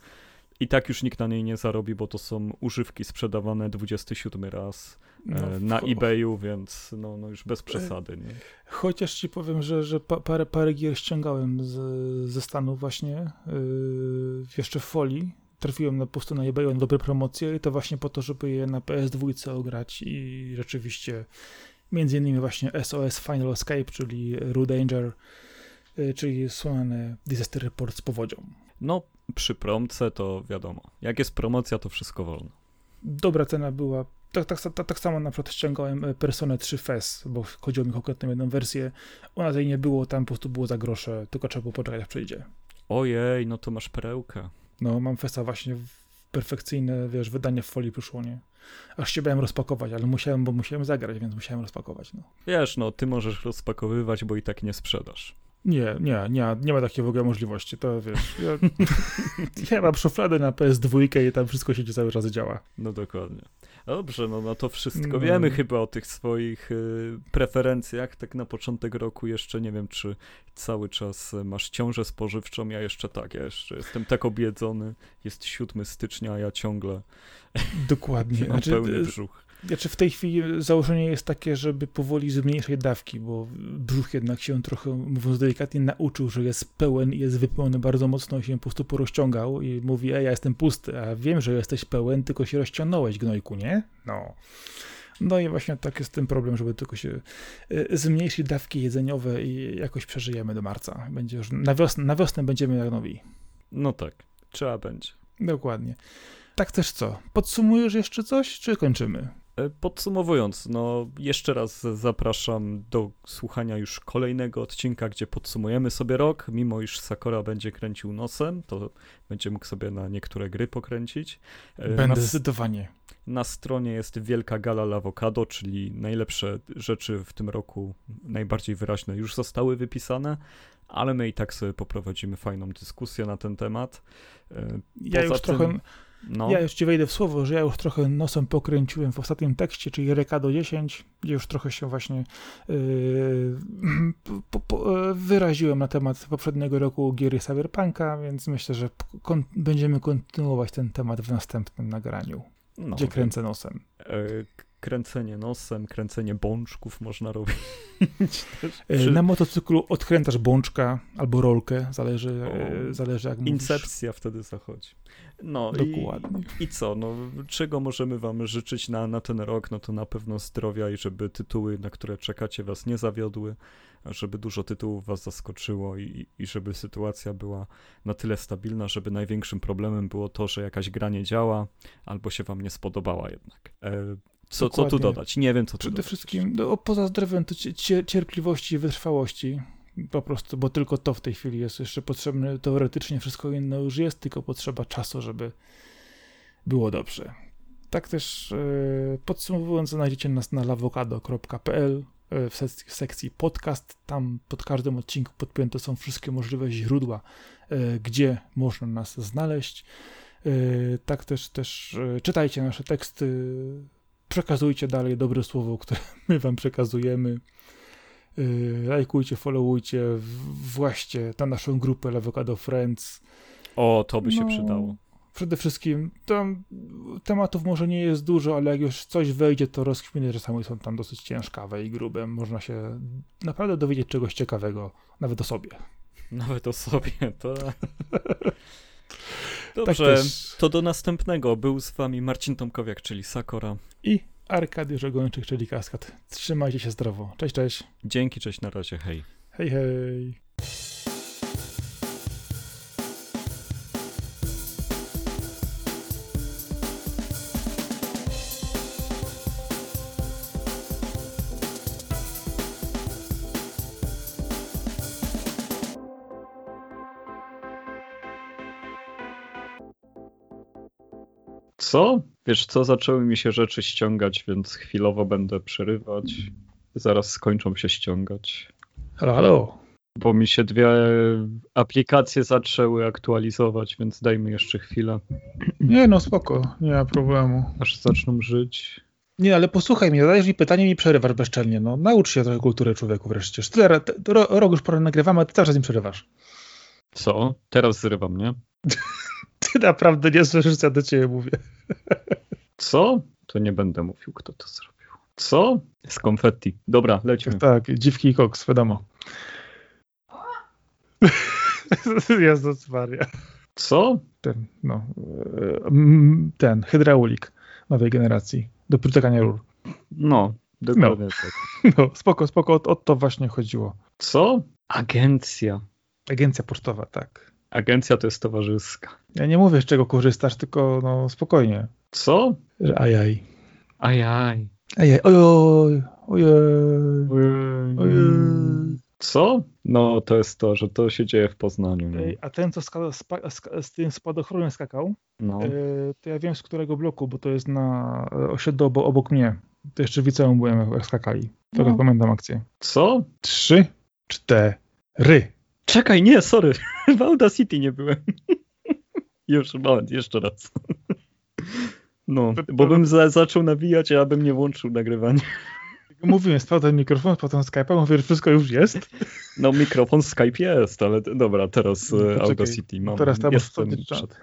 i tak już nikt na niej nie zarobi, bo to są używki sprzedawane 27 raz No, e, na cho- eBayu, więc no, no już bez przesady, nie? Chociaż ci powiem, że, że pa, parę, parę gier ściągałem z, ze Stanów właśnie, yy, jeszcze w folii, trafiłem na, po prostu na eBayu na dobre promocje i to właśnie po to, żeby je na PS2 ograć i rzeczywiście między innymi właśnie SOS Final Escape, czyli Rue Danger, y, czyli słynny Disaster Report z powodzią. No, przy promce to wiadomo. Jak jest promocja, to wszystko wolno. Dobra cena była. Tak, tak, tak, tak samo na przykład ściągałem e, Personę 3 FES, bo chodziło mi konkretnie o jedną wersję. U nas jej nie było, tam po prostu było za grosze, tylko trzeba było poczekać, jak przyjdzie. Ojej, no to masz perełkę. No, mam FESa właśnie perfekcyjne, wiesz, wydanie w folii przyszło, nie? Aż się bałem rozpakować, ale musiałem, bo musiałem zagrać, więc musiałem rozpakować, no. Wiesz, no, ty możesz rozpakowywać, bo i tak nie sprzedasz. Nie, nie, nie, nie ma takiej w ogóle możliwości, to wiesz, ja, ja mam szufladę na PS2 i tam wszystko się cały czas działa. No dokładnie. Dobrze, no, no to wszystko no. wiemy chyba o tych swoich y, preferencjach. Tak na początek roku jeszcze nie wiem, czy cały czas masz ciążę spożywczą. Ja jeszcze tak, ja jeszcze jestem tak obiedzony. Jest 7 stycznia, a ja ciągle Dokładnie. mam znaczy, pełny brzuch. Znaczy w tej chwili założenie jest takie, żeby powoli zmniejszać dawki, bo brzuch jednak się trochę, mówiąc delikatnie, nauczył, że jest pełen i jest wypełniony bardzo mocno i się po prostu porozciągał i mówi, ej, ja jestem pusty, a wiem, że jesteś pełen, tylko się rozciągnąłeś, gnojku, nie? No. No i właśnie tak jest ten problem, żeby tylko się y, zmniejszyć dawki jedzeniowe i jakoś przeżyjemy do marca. Będzie już na wiosnę, na wiosnę będziemy jak nowi. No tak, trzeba będzie. Dokładnie. Tak też co? Podsumujesz jeszcze coś, czy kończymy? E, podsumowując, no jeszcze raz zapraszam do słuchania już kolejnego odcinka, gdzie podsumujemy sobie rok. Mimo iż Sakora będzie kręcił nosem, to będzie mógł sobie na niektóre gry pokręcić. E, Będę na, zdecydowanie. Na stronie jest Wielka Gala Lawokado, czyli najlepsze rzeczy w tym roku, najbardziej wyraźne, już zostały wypisane, ale my i tak sobie poprowadzimy fajną dyskusję na ten temat. E, poza ja już tym... trochę no. Ja już ci wejdę w słowo, że ja już trochę nosem pokręciłem w ostatnim tekście, czyli Rekado 10, gdzie już trochę się właśnie yy, po, po, wyraziłem na temat poprzedniego roku gier Cyberpunka, więc myślę, że kon będziemy kontynuować ten temat w następnym nagraniu, no, gdzie kręcę nosem. Yy, kręcenie nosem, kręcenie bączków można robić. Czy... Na motocyklu odkrętasz bączka albo rolkę, zależy, o, zależy jak Incepcja mówisz. wtedy zachodzi. No Dokładnie. I, I co, no czego możemy wam życzyć na, na ten rok? No to na pewno zdrowia i żeby tytuły, na które czekacie was nie zawiodły, żeby dużo tytułów was zaskoczyło i, i żeby sytuacja była na tyle stabilna, żeby największym problemem było to, że jakaś gra nie działa albo się wam nie spodobała jednak. E, co, co tu dodać? Nie wiem, co tu Przede dodać. wszystkim, no, poza zdrowiem, to cierpliwości i wytrwałości. Po prostu, bo tylko to w tej chwili jest jeszcze potrzebne. Teoretycznie wszystko inne już jest, tylko potrzeba czasu, żeby było dobrze. Tak też yy, podsumowując, znajdziecie nas na lawokado.pl e, w sekcji, podcast. Tam pod każdym odcinku podpięte są wszystkie możliwe źródła, yy, gdzie można nas znaleźć. Tak też, też czytajcie nasze teksty przekazujcie dalej dobre słowo, które my wam przekazujemy. Y, lajkujcie, followujcie, właśnie na naszą grupę Avocado Friends. O, to by się no, przydało. Przede wszystkim tam tematów może nie jest dużo, ale jak już coś wejdzie, to rozkminy czasami są tam dosyć ciężkawe i grube. Można się naprawdę dowiedzieć czegoś ciekawego, nawet o sobie. Nawet o sobie, to... Dobrze, tak to do następnego. Był z wami Marcin Tomkowiak, czyli Sakora. I Arkadiusz Ogończyk, czyli Kaskad. Trzymajcie się zdrowo. Cześć, cześć. Dzięki, cześć, na razie, hej. Hej, hej. Co? Wiesz co, zaczęły mi się rzeczy ściągać, więc chwilowo będę przerywać. Zaraz skończą się ściągać. Halo, halo. Bo mi się dwie aplikacje zaczęły aktualizować, więc dajmy jeszcze chwilę. Nie no, spoko, nie ma problemu. Aż zaczną żyć. Nie, ale posłuchaj mnie, zadajesz mi pytanie i przerywasz bezczelnie. No, naucz się trochę kultury człowieku wreszcie. Tyle, rok już porę nagrywamy, a ty cały czas im przerywasz. Co? Teraz zrywam, nie? Naprawdę nie słyszysz, co ja do ciebie mówię. Co? To nie będę mówił, kto to zrobił. Co? Z konfetti. Dobra, lecimy. Tak, dziwki i koks, wiadomo. Jezus Maria. Co? Ten, no, e, ten, hydraulik nowej generacji do przytakania rur. No, dokładnie no. tak. No, spoko, spoko, o, o to właśnie chodziło. Co? Agencja. Agencja pocztowa, tak. Agencja to jest towarzyska. Ja nie mówię, z czego korzystasz, tylko no spokojnie. Co? Że ajaj. Ajaj. Ajaj, ojoj, ojej. Ojej. Co? No, to jest to, że to się dzieje w Poznaniu. No. Ej, a ten, co ska, spa, ska, z tym spadochronem skakał, no. e, to ja wiem z którego bloku, bo to jest na osiedlu obok, obok mnie. To jeszcze w liceum byłem, jak skakali. To no. pamiętam akcję. Co? Trzy, cztery. Czekaj, nie, sorry. W Audacity nie byłem. Już, moment, jeszcze raz. No, bo bym za, zaczął nawijać, a ja bym nie włączył nagrywania. Mówiłem, sprawdzam mikrofon, potem Skype'a, mówię, że wszystko już jest. No mikrofon Skype jest, ale dobra, teraz no, Audacity mam. Teraz tam Jestem przed...